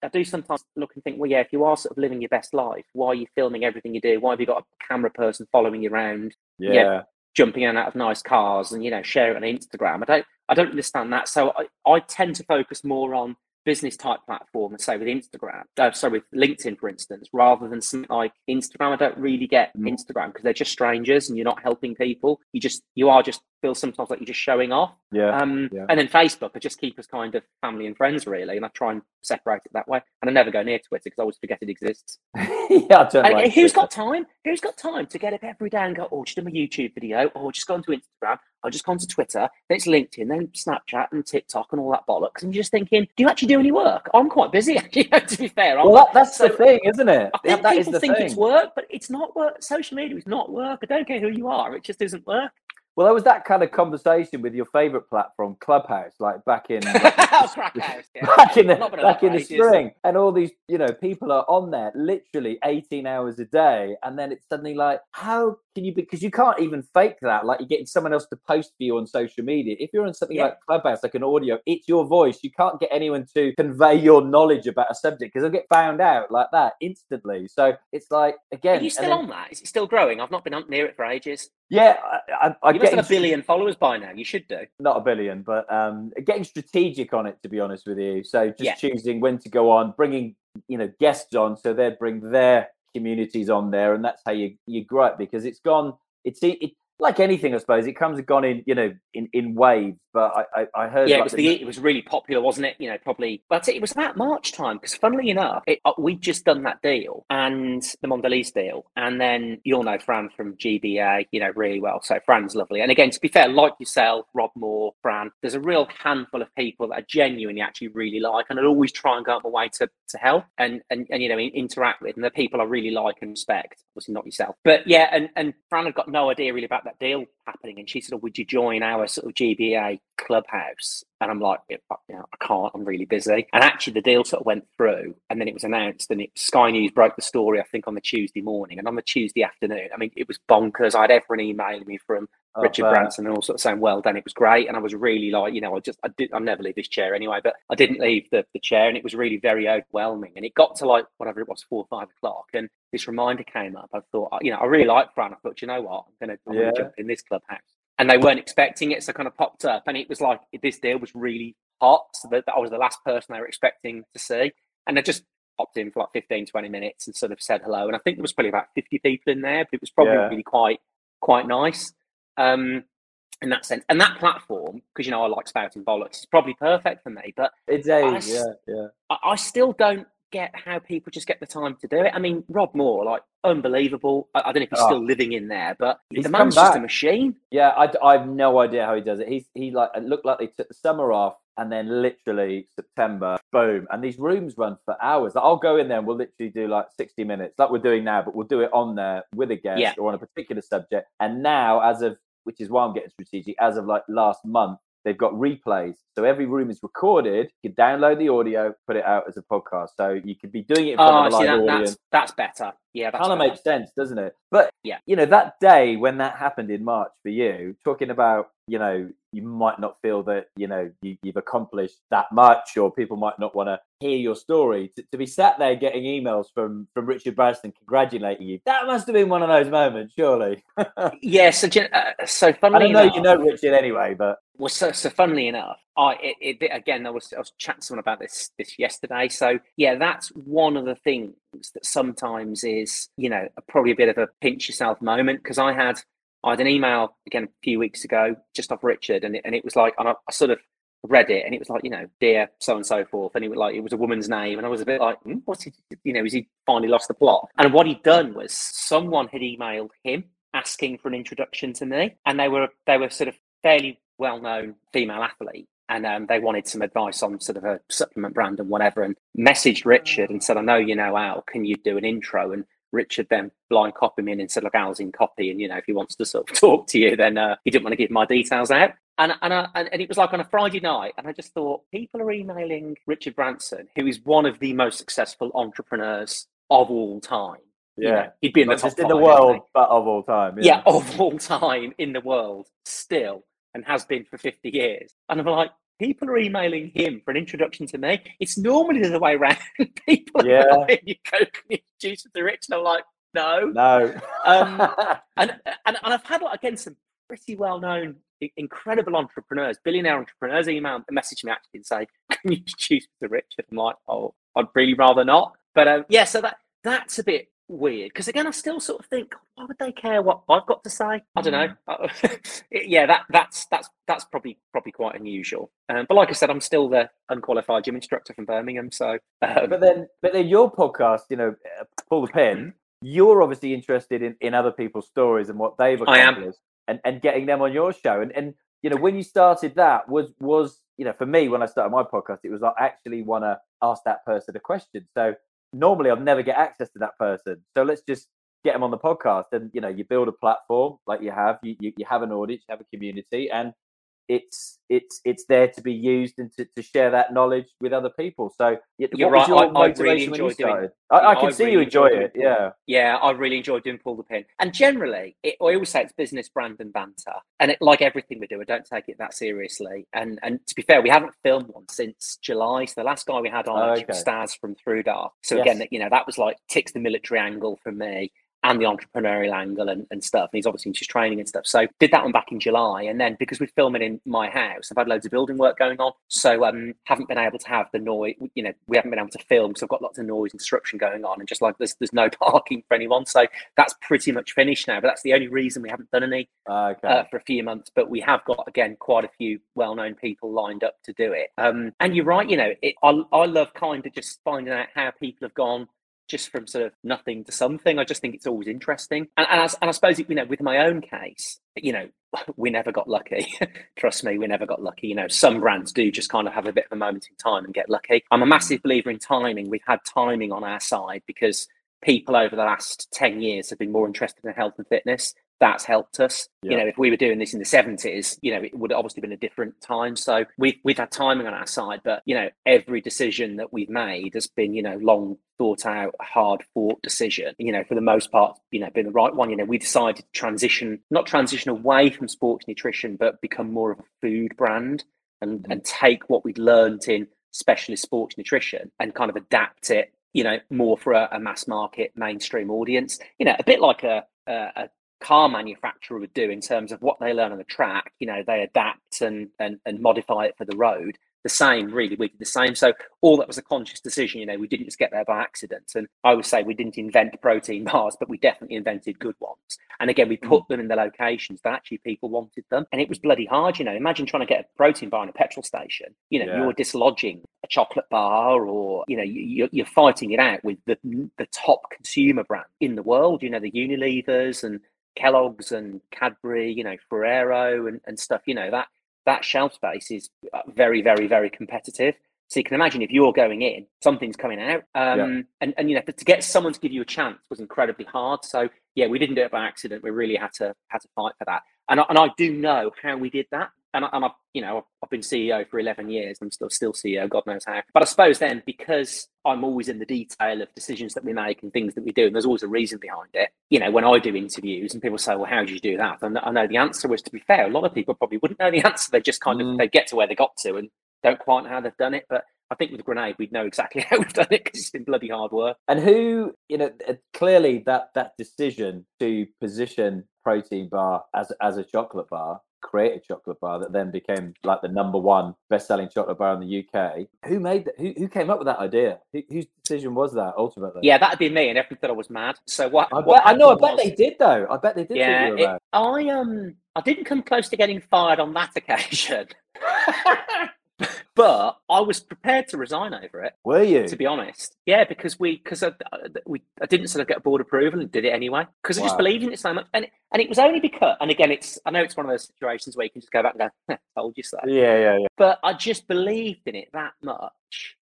S2: I do sometimes look and think, well, yeah, if you are sort of living your best life, why are you filming everything you do? Why have you got a camera person following you around?
S1: Yeah. yeah
S2: jumping in and out of nice cars and, you know, share it on Instagram. I don't I don't understand that. So I, I tend to focus more on business type platform, and say with Instagram, uh, sorry, with LinkedIn, for instance, rather than something like Instagram. I don't really get mm. Instagram because they're just strangers and you're not helping people. You just, you are just feel sometimes like you're just showing off.
S1: Yeah.
S2: Um,
S1: yeah.
S2: And then Facebook, I just keep us kind of family and friends really, and I try and separate it that way. And I never go near Twitter because I always forget it exists.
S1: yeah, I
S2: like who's got time? Who's got time to get up every day and go, oh, just do my YouTube video, or just go onto Instagram, or just gone to Twitter, then it's LinkedIn, then Snapchat and TikTok and all that bollocks. And you're just thinking, do you actually do any work? I'm quite busy, know, to be fair.
S1: I'm well, that, that's so, the thing, isn't it?
S2: I think that people think thing. it's work, but it's not work. Social media is not work. I don't care who you are. It just isn't work.
S1: Well, there was that kind of conversation with your favorite platform, Clubhouse, like back in oh,
S2: like,
S1: yeah. back in the back in the spring, and all these you know people are on there literally eighteen hours a day, and then it's suddenly like, how can you? Because you can't even fake that. Like you're getting someone else to post for you on social media. If you're on something yeah. like Clubhouse, like an audio, it's your voice. You can't get anyone to convey your knowledge about a subject because they'll get found out like that instantly. So it's like again,
S2: are you still then, on that? Is it still growing? I've not been up near it for ages.
S1: Yeah, I, I, I
S2: you must have a billion followers by now. You should do.
S1: Not a billion, but um, getting strategic on it. To be honest with you, so just yeah. choosing when to go on, bringing you know guests on, so they bring their communities on there, and that's how you you grow it because it's gone. It's it, like anything, I suppose, it comes and gone in, you know, in, in waves. But I, I, I heard,
S2: yeah, like it was the, it was really popular, wasn't it? You know, probably, but it was about March time because, funnily enough, it, uh, we'd just done that deal and the Mondelez deal, and then you'll know Fran from GBA, you know, really well. So Fran's lovely, and again, to be fair, like yourself, Rob Moore, Fran, there's a real handful of people that I genuinely actually really like, and I'd always try and go out my way to to help and and, and you know interact with, and the people I really like and respect. Obviously, not yourself, but yeah, and and Fran had got no idea really about that deal happening. And she said, oh, Would you join our sort of GBA clubhouse? And I'm like, you know, I can't, I'm really busy. And actually, the deal sort of went through and then it was announced, and it, Sky News broke the story, I think, on the Tuesday morning. And on the Tuesday afternoon, I mean, it was bonkers. I had everyone emailing me from oh, Richard Branson and all sort of saying, Well done, it was great. And I was really like, you know, I just, I did, I'll never leave this chair anyway, but I didn't leave the, the chair and it was really very overwhelming. And it got to like whatever it was, four or five o'clock. And this reminder came up. I thought, you know, I really like Fran. I thought, you know what, I'm going to yeah. jump in this clubhouse. And they weren't expecting it, so kind of popped up, and it was like this deal was really hot. So that, that I was the last person they were expecting to see, and I just popped in for like 15, 20 minutes and sort of said hello. And I think there was probably about 50 people in there, but it was probably yeah. really quite quite nice. Um, in that sense. And that platform, because you know I like spouting bollocks, is probably perfect for me. But
S1: it's a yeah, yeah. I,
S2: I, still don't get how people just get the time to do it. I mean, Rob Moore, like unbelievable. I, I don't know if he's oh. still living in there, but he's the man's just a machine.
S1: Yeah, I, I have no idea how he does it. He's he like it looked like they took the summer off and then literally September, boom. And these rooms run for hours. Like, I'll go in there and we'll literally do like 60 minutes, like we're doing now, but we'll do it on there with a guest yeah. or on a particular subject. And now, as of which is why I'm getting strategic, as of like last month, they've got replays. So every room is recorded. You can download the audio, put it out as a podcast. So you could be doing it in front
S2: Oh,
S1: of ah, a
S2: see,
S1: live
S2: that,
S1: audience.
S2: that's, that's better. Yeah, that's
S1: Kind of makes sense, doesn't it? But
S2: Yeah.
S1: you know, that day when that happened in March for you, talking about, you know, you might not feel that, you know, you, you've accomplished that much or people might not want to hear your story. To, to be sat there getting emails from from Richard Branson congratulating you, that must have been one of those moments, surely.
S2: Yeah, so, uh, so
S1: I
S2: funnily
S1: don't know
S2: enough,
S1: you know Richard anyway, but
S2: Well, so, so funnily enough, I it, it again I was I was chatting someone about this this yesterday. So yeah, that's one of the things that sometimes is you know probably a bit of a pinch yourself moment because I had I had an email again a few weeks ago just off Richard and it, and it was like and I, I sort of read it and it was like you know dear so and so forth and it was like it was a woman's name and I was a bit like hmm, what's he you know is he finally lost the plot? And what he'd done was someone had emailed him asking for an introduction to me and they were they were sort of fairly well-known female athlete and um, they wanted some advice on sort of a supplement brand and whatever and messaged richard and said i know you know al can you do an intro? And richard then blind copied me in and said look al's in copy and you know if he wants to sort of talk to you then uh, he didn't want to give my details out and and, I, and and it was like on a friday night and i just thought people are emailing richard branson who is one of the most successful entrepreneurs of all time You know,
S1: yeah.
S2: he'd be in the
S1: Not just in the
S2: five, wouldn't he?
S1: world, but of all time.
S2: yeah, of all time in the world still and has been for 50 years. And I'm like, people are emailing him for an introduction to me. It's normally the other way around. people are
S1: Yeah.
S2: going, you go, can you introduce to Rich? And I'm like, no.
S1: No.
S2: Um, and, and, and I've had, like, again, some pretty well known, incredible entrepreneurs, billionaire entrepreneurs email, message me actually and say, can you introduce the rich? And I'm like, oh, I'd really rather not. But um, yeah, so that that's a bit weird because again, I still sort of think, "God, why would they care what I've got to say? I don't know. yeah, that that's that's that's probably probably quite unusual. Um, but like I said, I'm still the unqualified gym instructor from Birmingham, so um,
S1: but then, but then your podcast, you know, uh, pull the pin.
S2: Mm-hmm.
S1: You're obviously interested in, in other people's stories and what they've accomplished, and, and getting them on your show. And and you know, when you started that, was was you know, for me when I started my podcast, it was like I actually want to ask that person a question. So normally I'd never get access to that person. So let's just get them on the podcast, and you know, you build a platform like you have. You you, you have an audience, you have a community, and it's it's it's there to be used and to, to share that knowledge with other people. So
S2: You're
S1: what was
S2: right,
S1: your
S2: I- I really
S1: you
S2: enjoy doing-?
S1: I, I
S2: I
S1: can see you
S2: really
S1: enjoy
S2: enjoy
S1: it.
S2: doing
S1: Yeah,
S2: Yeah, I really enjoy doing pull the pin. And generally, it, I always say it's business, brand, and banter. And it, like everything we do, I don't take it that seriously. And and to be fair, we haven't filmed one since July. So the last guy we had on was
S1: Okay.
S2: Staz from Thrudark. So
S1: Yes.
S2: again, you know, that was like ticks the military angle for me and the entrepreneurial angle and, and stuff. And he's obviously his training and stuff. So did that one back in July. And then because we're filming in my house, I've had loads of building work going on. So um haven't been able to have the noise, you know, we haven't been able to film because I've got lots of noise and disruption going on. And just like there's there's no parking for anyone. So that's pretty much finished now. But that's the only reason we haven't done any
S1: okay.
S2: uh, for a few months, but we have got again quite a few well-known people lined up to do it. Um, and you're right, you know, it, I I love kind of just finding out how people have gone just from sort of nothing to something. I just think it's always interesting, and and I, and I suppose you know with my own case, you know, we never got lucky. Trust me, we never got lucky. You know, some brands do just kind of have a bit of a moment in time and get lucky. I'm a massive believer in timing. We've had timing on our side because people over the last 10 years have been more interested in health and fitness that's helped us you know if we were doing this in the 70s you know it would have obviously been a different time so we've we've had timing on our side but you know every decision that we've made has been you know long thought out hard fought decision you know for the most part you know been the right one. You know we decided to transition not transition away from sports nutrition but become more of a food brand and
S1: Mhm.
S2: and take what we'd learned in specialist sports nutrition and kind of adapt it you know more for a, a mass market mainstream audience. You know a bit like a, a, a car manufacturer would do in terms of what they learn on the track you know they adapt and and, and modify it for the road the same really we did the same. So all that was a conscious decision you know we didn't just get there by accident. And i would say we didn't invent protein bars but we definitely invented good ones. And again we put mm. them in the locations that actually people wanted them. And it was bloody hard you know. Imagine trying to get a protein bar in a petrol station. You know
S1: Yeah.
S2: you're dislodging a chocolate bar or you know you, you're, you're fighting it out with the the top consumer brand in the world you know the unilevers and kellogg's and cadbury you know ferrero and, and stuff you know that that shelf space is uh, very very very competitive. So you can imagine if you're going in something's coming out. Um
S1: Yeah.
S2: and and you know to get someone to give you a chance was incredibly hard. So yeah we didn't do it by accident. We really had to had to fight for that. And I, and I do know how we did that and I, and I you know I've I've been CEO for 11 years. I'm still still CEO, God knows how. But I suppose then because I'm always in the detail of decisions that we make and things that we do, and there's always a reason behind it. You know, when I do interviews and people say, "Well, how did you do that?" and I know the answer was, to be fair, a lot of people probably wouldn't know the answer. They just kind mm. of they get to where they got to and don't quite know how they've done it. But I think with Grenade, we'd know exactly how we've done it because it's been bloody hard work.
S1: And who, you know, clearly that that decision to position Protein Bar as as a chocolate bar, create a chocolate bar that then became like the number one best-selling chocolate bar in the UK. Who made that? Who, who came up with that idea? Who, whose decision was that ultimately?
S2: Yeah, that'd be me, and everyone thought I was mad. So what?
S1: I,
S2: what
S1: bet, I know. I bet was, they did though. I bet they did.
S2: Yeah, it, I um, I didn't come close to getting fired on that occasion. but I was prepared to resign over it.
S1: Were you?
S2: To be honest, yeah, because we because I, we I didn't sort of get board approval and did it anyway because wow. I just believed in it so much, and it, and it was only because and again it's I know it's one of those situations where you can just go back and go, told you so.
S1: Yeah, yeah, yeah.
S2: But I just believed in it that much.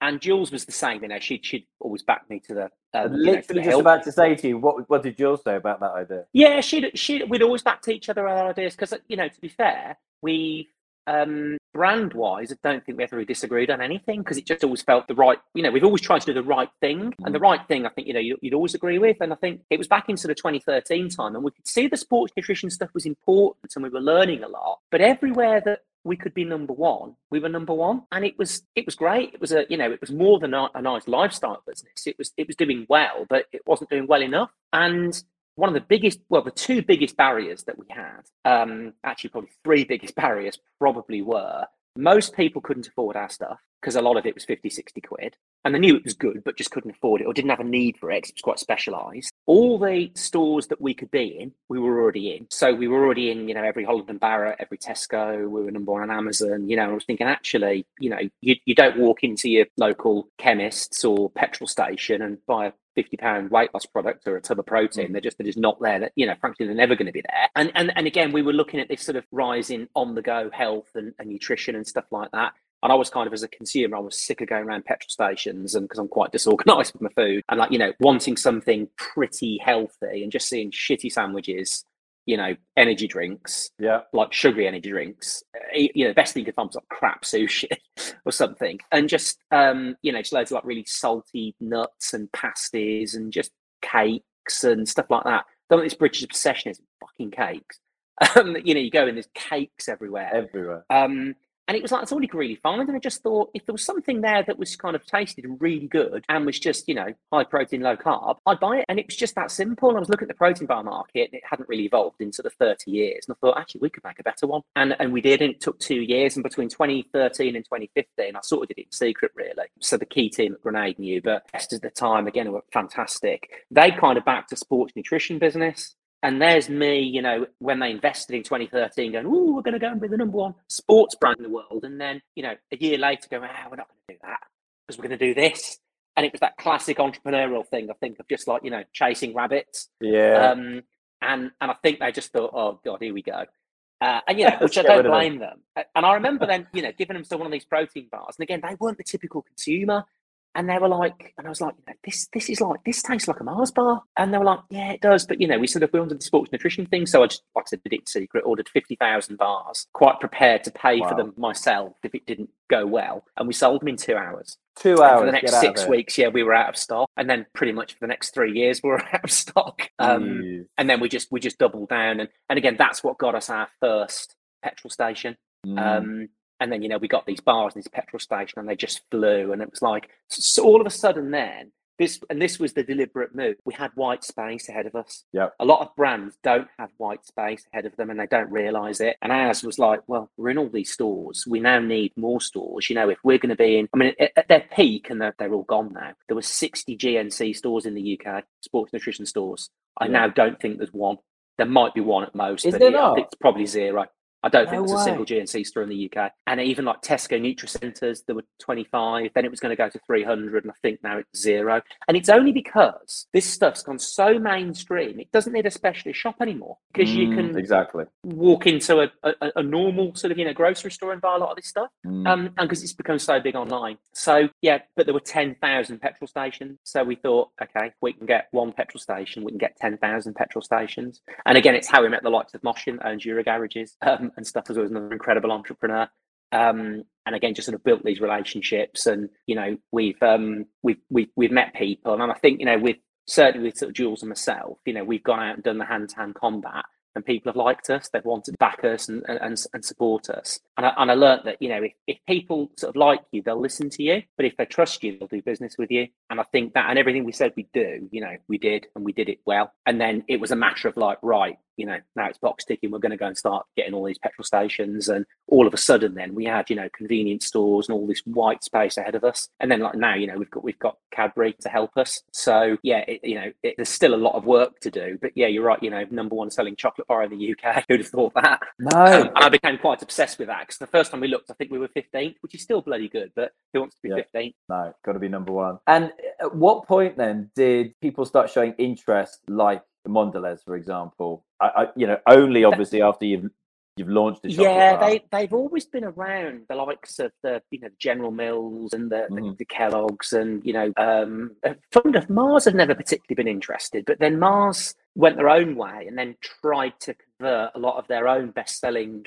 S2: And Jules was the same, you know. She'd she'd always back me to the.
S1: Um, literally, know, just about to say to you, what what did Jules say about that idea?
S2: Yeah, she'd she we'd always backed each other our ideas because you know to be fair, we um, brand wise, I don't think we ever really disagreed on anything because it just always felt the right, you know, we've always tried to do the right thing. And the right thing, I think, you know, you'd, always agree with. And I think it was back in sort of 2013 time and we could see the sports nutrition stuff was important and we were learning a lot. But everywhere that we could be number one we were number one and it was it was great it was a you know it was more than a, a nice lifestyle business it was it was doing well but it wasn't doing well enough and one of the biggest, well, the two biggest barriers that we had, um, actually probably three biggest barriers probably were most people couldn't afford our stuff because a lot of it was 50, 60 quid. And they knew it was good, but just couldn't afford it or didn't have a need for it because it was quite specialised. All the stores that we could be in, we were already in. So we were already in, you know, every Holland and Barrett, every Tesco. We were number one on Amazon. You know, I was thinking, actually, you know, you, you don't walk into your local chemists or petrol station and buy a 50 pound weight loss product or a tub of protein. Mm. They're just they're just not there. That you know, frankly, they're never going to be there. And and and again, we were looking at this sort of rise in on the go health and, and nutrition and stuff like that. And I was kind of, as a consumer, I was sick of going around petrol stations and because I'm quite disorganized with my food and like, you know, wanting something pretty healthy and just seeing shitty sandwiches you know, energy drinks,
S1: yeah,
S2: like sugary energy drinks. Eh, you know, the best thing you could find was like crap sushi or something, and just um, you know, just loads of like really salty nuts and pasties and just cakes and stuff like that. Don't this British obsession is fucking cakes. Um, you know, you go and there's cakes everywhere,
S1: everywhere.
S2: Um, and it was like, that's all you could really find. And I just thought if there was something there that was kind of tasted really good and was just, you know, high protein, low carb, I'd buy it. And it was just that simple. I was looking at the protein bar market and it hadn't really evolved in sort of 30 years. And I thought, actually, we could make a better one. And and we did. And it took two years. And between 2013 and 2015, I sort of did it in secret, really. So the key team at Grenade knew, but at the time, again, were fantastic. They kind of backed a sports nutrition business. And there's me, you know, when they invested in 2013, going, oh, we're going to go and be the number one sports brand in the world. And then, you know, a year later, going, ah, we're not going to do that because we're going to do this. And it was that classic entrepreneurial thing, I think, of just like, you know, chasing rabbits.
S1: Yeah.
S2: Um, and, and I think they just thought, oh, God, here we go. Uh, and, you know, which I don't blame them. them. And I remember then, you know, giving them still one of these protein bars. And again, they weren't the typical consumer. And they were like, and I was like, this this is like this tastes like a Mars bar. And they were like, yeah, it does. But you know, we sort of we wanted the sports nutrition thing, so I just like I said, did it secret, ordered fifty thousand bars, quite prepared to pay wow. for them myself if it didn't go well, and we sold them in two hours.
S1: Two hours.
S2: And for the next six weeks, yeah, we were out of stock, and then pretty much for the next three years, we were out of stock. Um, and then we just we just doubled down, and and again, that's what got us our first petrol station. Mm. Um, and then you know we got these bars and this petrol station and they just flew. And it was like so all of a sudden then this and this was the deliberate move. We had white space ahead of us.
S1: Yeah
S2: a lot of brands don't have white space ahead of them and they don't realize it. And ours was like well we're in all these stores. We now need more stores. You know if we're going to be in i mean at, their peak and they're, they're all gone now there were 60 gnc stores in the uk sports nutrition stores. I yeah. now don't think there's one. There might be one at most
S1: Is but there not?
S2: it's probably zero I don't no think there's way. a single GNC store in the UK. And even like Tesco Nutricenters, there were 25. Then it was going to go to 300, and I think now it's zero. And it's only because this stuff's gone so mainstream, it doesn't need a specialist shop anymore because mm, you can
S1: exactly
S2: walk into a, a, a, normal sort of you know grocery store and buy a lot of this stuff. Mm. Um, and because it's become so big online. So yeah, but there were 10,000 petrol stations. So we thought, okay, we can get one petrol station, we can get 10,000 petrol stations. And again, it's how we met the likes of Mohsin, owns Euro garages. Um, and stuff as well as another incredible entrepreneur. Um, and again, just sort of built these relationships, and you know, we've um, we've we've we've met people, and I think you know, with certainly with sort of Jules and myself, you know, we've gone out and done the hand to hand combat, and people have liked us. They've wanted to back us and, and, and support us. And I, and I learned that, you know, if, if people sort of like you, they'll listen to you. But if they trust you, they'll do business with you. And I think that, and everything we said we do, you know, we did and we did it well. And then it was a matter of like, right, you know, now it's box ticking. We're going to go and start getting all these petrol stations. And all of a sudden, then we had, you know, convenience stores and all this white space ahead of us. And then, like now, you know, we've got we've got Cadbury to help us. So yeah, it, you know, it, there's still a lot of work to do. But yeah, you're right. You know, number one selling chocolate bar in the UK. Who'd have thought that?
S1: No.
S2: Um, and I became quite obsessed with that because the first time we looked, I think we were 15th, which is still bloody good. But who wants to be
S1: Yeah.
S2: 15th?
S1: No, got to be number one. And at what point then did people start showing interest, like Mondelez, for example? I, I you know, only obviously after you've you've launched the
S2: Yeah,
S1: bar.
S2: they they've always been around. The likes of the you know General Mills and the, the,
S1: Mhm.
S2: the Kellogg's and you know um, uh, fond of Mars have never particularly been interested, but then Mars went their own way and then tried to convert a lot of their own best-selling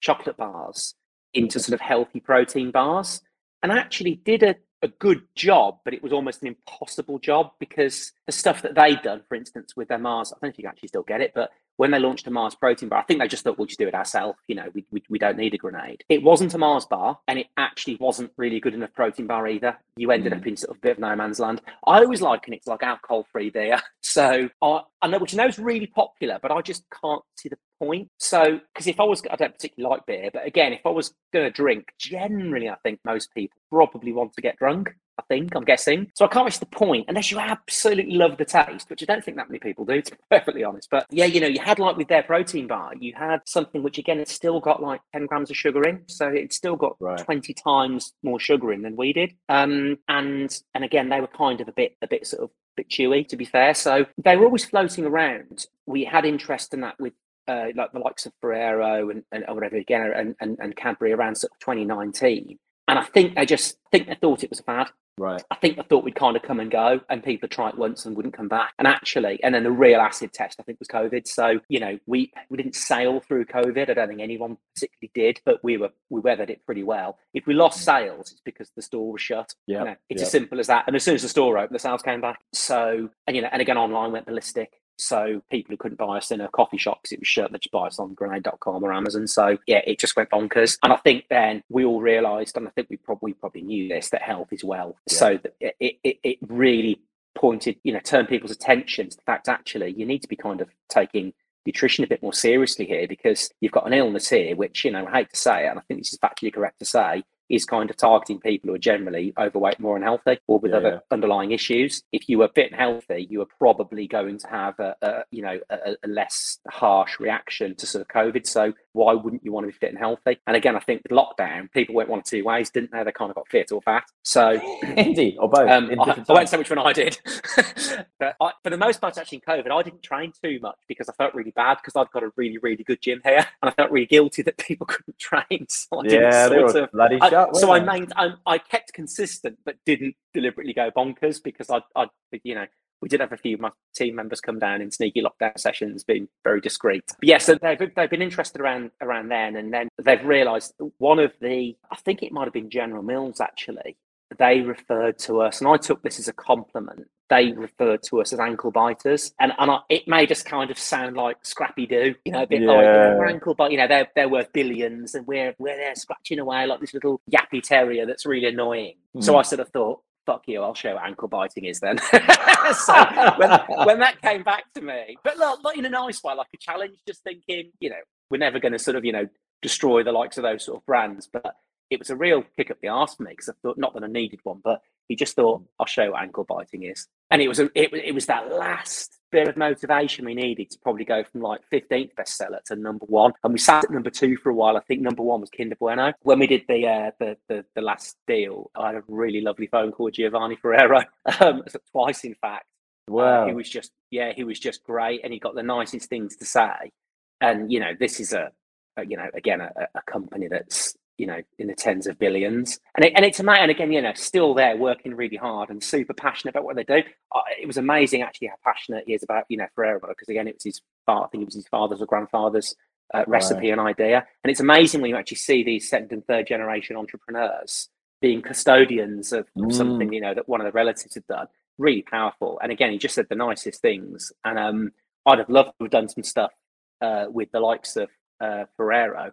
S2: chocolate bars into sort of healthy protein bars, and actually did a a good job, but it was almost an impossible job because the stuff that they'd done, for instance, with their Mars, I don't know if you can actually still get it, but when they launched a Mars protein bar, I think they just thought we'll just do it ourselves. You know, we, we, we don't need a grenade. It wasn't a Mars bar, and it actually wasn't really a good enough protein bar either. You ended
S1: Mm.
S2: up in sort of a bit of no man's land. I always liken it to like alcohol free beer. So I, I know, which I know is really popular, but I just can't see the point. So, because if I was, I don't particularly like beer, but again, if I was going to drink, generally, I think most people probably want to get drunk. I think, I'm guessing. So I can't reach the point unless you absolutely love the taste, which I don't think that many people do, to be perfectly honest. But yeah, you know, you had like with their protein bar, you had something which again, it's still got like 10 grams of sugar in. So it's still got
S1: Right.
S2: 20 times more sugar in than we did. Um, and and again, they were kind of a bit a bit sort of bit chewy, to be fair. So they were always floating around. We had interest in that with uh, like the likes of Ferrero and, and or whatever again and, and, and Cadbury around sort of 2019. And I think they just think they thought it was a fad.
S1: Right.
S2: I think they thought we'd kind of come and go, and people try it once and wouldn't come back. And actually, and then the real acid test, I think, was COVID. So you know, we we didn't sail through COVID. I don't think anyone particularly did, but we were we weathered it pretty well. If we lost sales, it's because the store was shut.
S1: Yeah.
S2: You know, it's
S1: yeah.
S2: as simple as that. And as soon as the store opened, the sales came back. So and you know, and again, online went ballistic. So people who couldn't buy us in a coffee shop because it was shirt, they just buy us on grenade.com or Amazon. So yeah, it just went bonkers. And I think then we all realised, and I think we probably probably knew this, that health is wealth.
S1: Yeah.
S2: So it, it- it really pointed, you know, turned people's attention to the fact actually you need to be kind of taking nutrition a bit more seriously here because you've got an illness here, which, you know, I hate to say it, and I think this is factually correct to say, is kind of targeting people who are generally overweight, more unhealthy, or with
S1: Yeah,
S2: other
S1: yeah.
S2: underlying issues. If you were fit and healthy, you are probably going to have a, a you know a, a less harsh reaction to sort of COVID. So why wouldn't you want to be fit and healthy? And again, I think with lockdown, people went one or two ways, didn't they? They kind of got fit or fat. So
S1: Indeed, or both.
S2: um, I, I won't say which one I did, but I, for the most part, actually, in COVID, I didn't train too much because I felt really bad because I've got a really, really good gym here, and I felt really guilty that people couldn't train. So I didn't
S1: yeah, they
S2: sort
S1: were
S2: of.
S1: bloody
S2: I- so I main, I, I kept consistent, but didn't deliberately go bonkers because I, I, you know, we did have a few of my team members come down in sneaky lockdown sessions, being very discreet. But yeah, so they've they've been interested around around then, and then they've realised one of the, I think it might have been General Mills actually. They referred to us, and I took this as a compliment. They referred to us as ankle biters, and and I, it made us kind of sound like Scrappy Doo, you know, a bit like you know, we're ankle bite. You know, they're they're worth billions, and we're we're there scratching away like this little yappy terrier that's really annoying. So
S1: Mhm.
S2: I sort of thought, fuck you, I'll show what ankle biting is then. so when, when that came back to me, but look, not in a nice way, like a challenge, just thinking, you know, we're never going to sort of, you know, destroy the likes of those sort of brands. But it was a real kick up the arse for me because I thought, not that I needed one, but he just thought, I'll show what ankle biting is. And it was a, it, was- it was that last bit of motivation we needed to probably go from like 15th bestseller to number one. And we sat at number two for a while. I think number one was Kinder Bueno. When we did the uh, the, the the last deal, I had a really lovely phone call with Giovanni Ferrero, um, twice in fact. Uh,
S1: Wow.
S2: he was just yeah, he was just great, and he got the nicest things to say. And you know, this is a, a you know again a, a company that's you know in the tens of billions, and it, and it's amazing. And again, you know, still there working really hard and super passionate about what they do. Uh, it was amazing actually how passionate he is about you know Ferrero because again, it was his father. I think it was his father's or grandfather's uh, recipe right. and idea. And it's amazing when you actually see these second and third generation entrepreneurs being custodians of, of mm. something, you know, that one of the relatives had done. Really powerful. And again, he just said the nicest things. And um, I'd have loved to have done some stuff uh, with the likes of uh, Ferrero,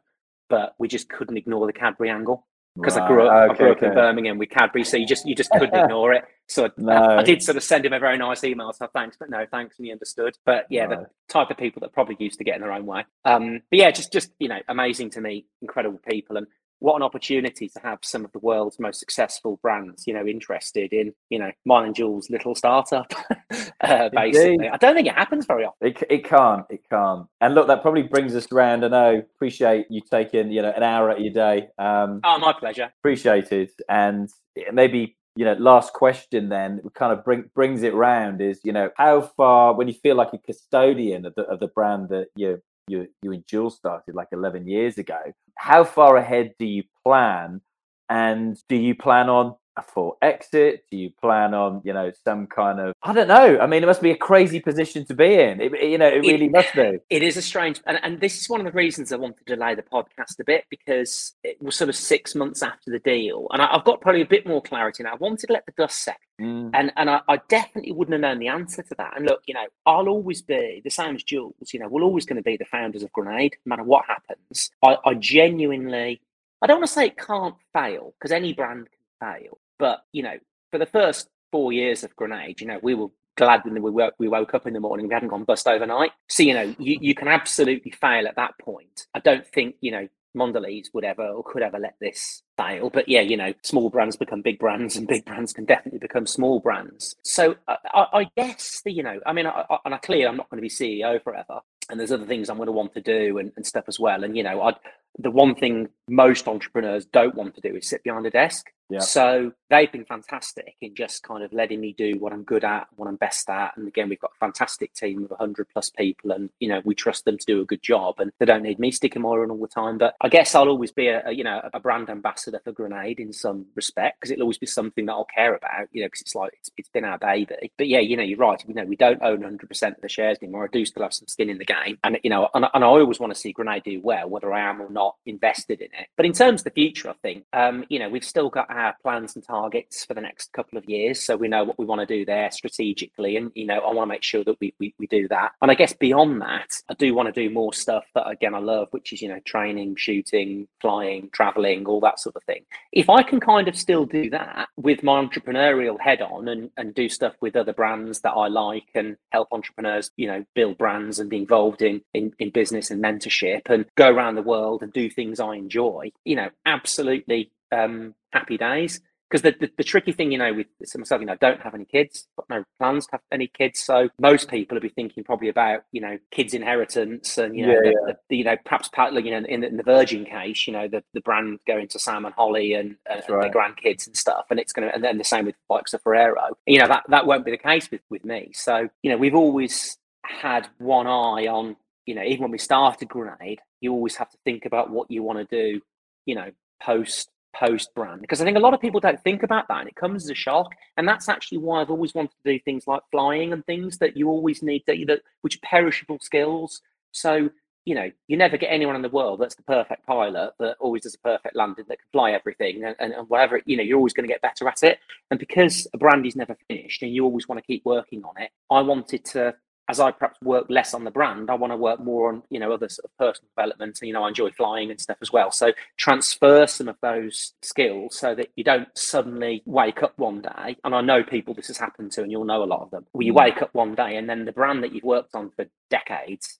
S2: but we just couldn't ignore the Cadbury angle because. I grew up, okay, I grew up okay. in Birmingham with Cadbury, so you just you just couldn't ignore it. So no. I, I, did sort of send him a very nice email, so thanks, but no thanks, and he understood. But yeah, the type of people that probably used to get in their own way. Um, but yeah, just just you know, amazing to meet incredible people, and what an opportunity to have some of the world's most successful brands, you know, interested in, you know, mine and Jules' little startup. uh, basically, Indeed. I don't think it happens very often.
S1: It, it can't. It can't. And look, that probably brings us around. I know. Appreciate you taking, you know, an hour out of your day. Um,
S2: oh, my pleasure.
S1: Appreciated. And maybe you know, last question then kind of bring, brings it round is, you know, how far when you feel like a custodian of the, of the brand that you you you and Jules started like 11 years ago. How far ahead do you plan? And do you plan on a full exit? Do you plan on, you know, some kind of I don't know. I mean, it must be a crazy position to be in. It, you know, it really it, must be.
S2: It is a strange, and, and this is one of the reasons I wanted to delay the podcast a bit because it was sort of six months after the deal, and I, have got probably a bit more clarity now. I wanted to let the dust settle, mm. and and I, I, definitely wouldn't have known the answer to that. And look, you know, I'll always be the same as Jules. You know, we're always going to be the founders of Grenade, no matter what happens. I, I genuinely, I don't want to say it can't fail because any brand can fail but you know, for the first four years of Grenade, you know, we were glad when we woke, we woke up in the morning. We hadn't gone bust overnight. So you know, you, you can absolutely fail at that point. I don't think you know Mondelez would ever or could ever let this fail. But yeah, you know, small brands become big brands, and big brands can definitely become small brands. So I, I guess the, you know, I mean, I, I, and I clearly I'm not going to be CEO forever, and there's other things I'm going to want to do and, and stuff as well. And you know, I the one thing most entrepreneurs don't want to do is sit behind a desk. Yeah. So they've been fantastic in just kind of letting me do what I'm good at, what I'm best at. And again, we've got a fantastic team of 100 plus people, and you know we trust them to do a good job, and they don't need me sticking more in all the time. But I guess I'll always be a, a you know a brand ambassador for Grenade in some respect because it'll always be something that I'll care about, you know, because it's like it's, it's been our baby. But yeah, you know, you're right. You know, we don't own 100 percent of the shares anymore. I do still have some skin in the game, and you know, and, and I always want to see Grenade do well, whether I am or not invested in it. But in terms of the future, I think um, you know we've still got our plans and targets for the next couple of years. So we know what we want to do there strategically. And, you know, I want to make sure that we, we, we do that. And I guess beyond that, I do want to do more stuff that, again, I love, which is, you know, training, shooting, flying, traveling, all that sort of thing. If I can kind of still do that with my entrepreneurial head on and, and do stuff with other brands that I like and help entrepreneurs, you know, build brands and be involved in, in, in business and mentorship and go around the world and do things I enjoy, you know, absolutely um, happy days because the, the, the, tricky thing, you know, with myself, you know, I don't have any kids, got no plans to have any kids. So most people will be thinking probably about, you know, kids inheritance and, you know, yeah, the, yeah. The, you know, perhaps you know, in the, in the, Virgin case, you know, the, the brand going to Sam and Holly and, and, right. their grandkids and stuff. And it's going to, and then the same with Bikes of Ferrero, you know, that, that won't be the case with, with me. So, you know, we've always had one eye on, you know, even when we started Grenade, you always have to think about what you want to do, you know, post post brand because I think a lot of people don't think about that and it comes as a shock. And that's actually why I've always wanted to do things like flying and things that you always need that, that which are perishable skills. So, you know, you never get anyone in the world that's the perfect pilot that always does a perfect landing that can fly everything and, and, and whatever, you know, you're always going to get better at it. And because a brand is never finished and you always want to keep working on it, I wanted to as I perhaps work less on the brand, I want to work more on you know other sort of personal development. And you know, I enjoy flying and stuff as well. So transfer some of those skills so that you don't suddenly wake up one day. And I know people this has happened to, and you'll know a lot of them. Where you mm. wake up one day and then the brand that you've worked on for decades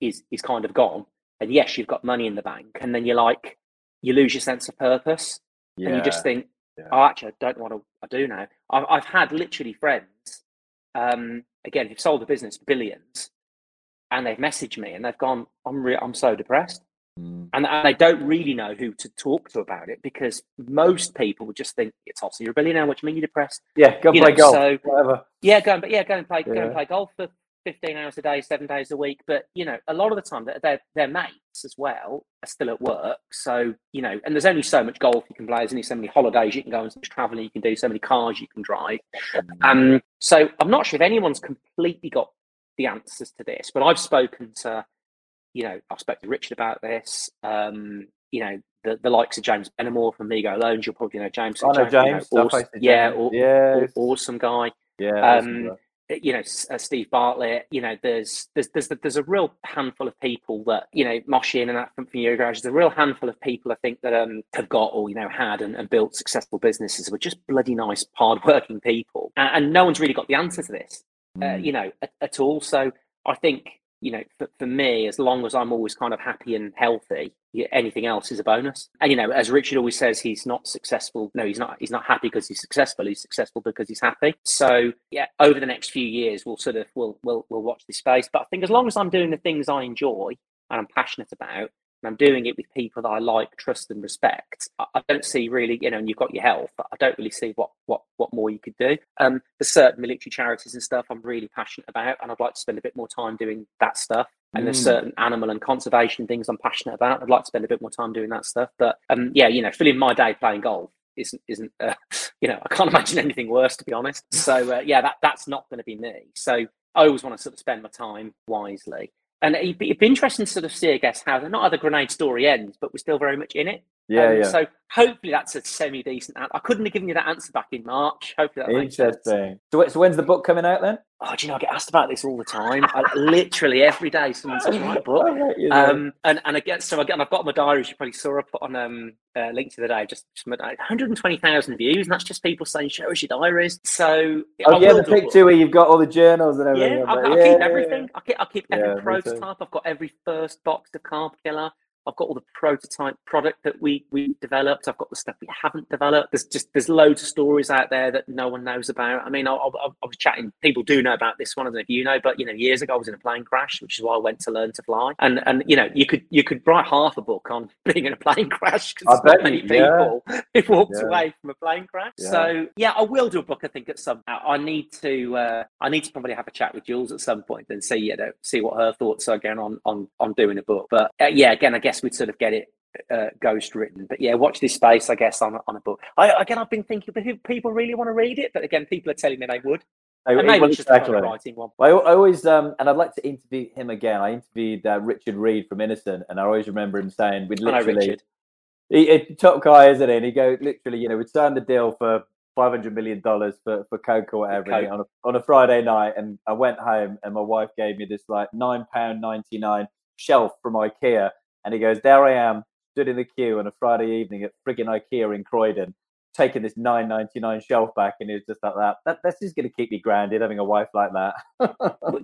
S2: is is kind of gone. And yes, you've got money in the bank, and then you're like, you lose your sense of purpose, yeah. and you just think, yeah. oh, actually, I don't know what I do now. I've, I've had literally friends um, again, who've sold a business billions, and they've messaged me and they've gone, "I'm re- I'm so depressed," mm. and, and they don't really know who to talk to about it because most people would just think it's obviously you're a billionaire. What do you mean you're depressed?
S1: Yeah, go you play know, golf. So, whatever.
S2: Yeah, go and but yeah, go and play yeah. go and play golf for 15 hours a day, seven days a week. But, you know, a lot of the time they're, they're, mates as well are still at work. So, you know, and there's only so much golf you can play. There's only so many holidays you can go and so much traveling you can do, so many cars you can drive. Um, so I'm not sure if anyone's completely got the answers to this, but I've spoken to you know, I spoke to Richard about this. Um, you know, the, the likes of James Benamor from Amigo Loans, you'll probably know James.
S1: I know James.
S2: You know, awesome, yeah, James. yeah, awesome guy.
S1: Yeah. Um,
S2: awesome you know uh, Steve Bartlett. You know, there's there's there's there's a real handful of people that you know Mohsin and that from, from Eurogarage. There's a real handful of people I think that um have got or you know had and, and built successful businesses. Were just bloody nice, hardworking people, and, and, no one's really got the answer to this. Uh, mm. You know, at, at all. So I think you know, for, for me, as long as I'm always kind of happy and healthy, anything else is a bonus. And you know, as Richard always says, he's not successful. No, he's not. He's not happy because he's successful. He's successful because he's happy. So yeah, over the next few years, we'll sort of we'll we'll we'll watch this space. But I think as long as I'm doing the things I enjoy and I'm passionate about, I'm doing it with people that I like, trust, and respect, I, don't see really, you know, and you've got your health, but I don't really see what what what more you could do. Um, there's certain military charities and stuff I'm really passionate about, and I'd like to spend a bit more time doing that stuff. And mm. there's certain animal and conservation things I'm passionate about. I'd like to spend a bit more time doing that stuff. But um, yeah, you know, filling my day playing golf isn't isn't uh, you know I can't imagine anything worse to be honest. So uh, yeah, that that's not going to be me. So I always want to sort of spend my time wisely and it'd be, it'd be, interesting to sort of see, I guess, how not how the grenade story ends, but we're still very much in it.
S1: Yeah, um, yeah.
S2: So hopefully that's a semi decent. Answer. I couldn't have given you that answer back in March. Hopefully that
S1: interesting. So, so when's the book coming out then?
S2: Oh, do you know I get asked about this all the time? I, literally every day someone says write a book. um, and and again, so again, I've got my diary. You probably saw I put on um uh, link to the day. Just, just 120,000 views, and that's just people saying show us your diaries. So
S1: oh I yeah, the picture where you've got all the journals and everything.
S2: Yeah, I, I yeah, keep everything. Yeah. I keep I keep every prototype. I've got every first box of Carb Killa. I've got all the prototype product that we we developed. I've got the stuff we haven't developed. There's just there's loads of stories out there that no one knows about. I mean, I, I, I, was chatting. People do know about this one. I don't know if you know, but you know, years ago I was in a plane crash, which is why I went to learn to fly. And and you know, you could you could write half a book on being in a plane crash because so many people yeah. have walked yeah. away from a plane crash. Yeah. So yeah, I will do a book. I think at some. I need to uh, I need to probably have a chat with Jules at some point and see you know see what her thoughts are again on on on doing a book. But uh, yeah, again, I guess we'd sort of get it uh, ghost written. But yeah, watch this space, I guess, on, on a book. I, again, I've been thinking, but people really want to read it? But again, people are telling me they would. I, and maybe just exactly. writing one.
S1: I, I always, um, and I'd like to interview him again. I interviewed uh, Richard Reed from Innocent, and I always remember him saying, "We'd literally." He, he, top guy, isn't he? And he go literally, you know, we'd sign the deal for five hundred million dollars for for Coke or whatever Coke. on a on a Friday night, and I went home, and my wife gave me this like nine pound ninety nine shelf from IKEA, and he goes, "There I am, stood in the queue on a Friday evening at frigging IKEA in Croydon, taking this nine ninety nine shelf back, and it was just like that. That this is going to keep me grounded having a wife like that.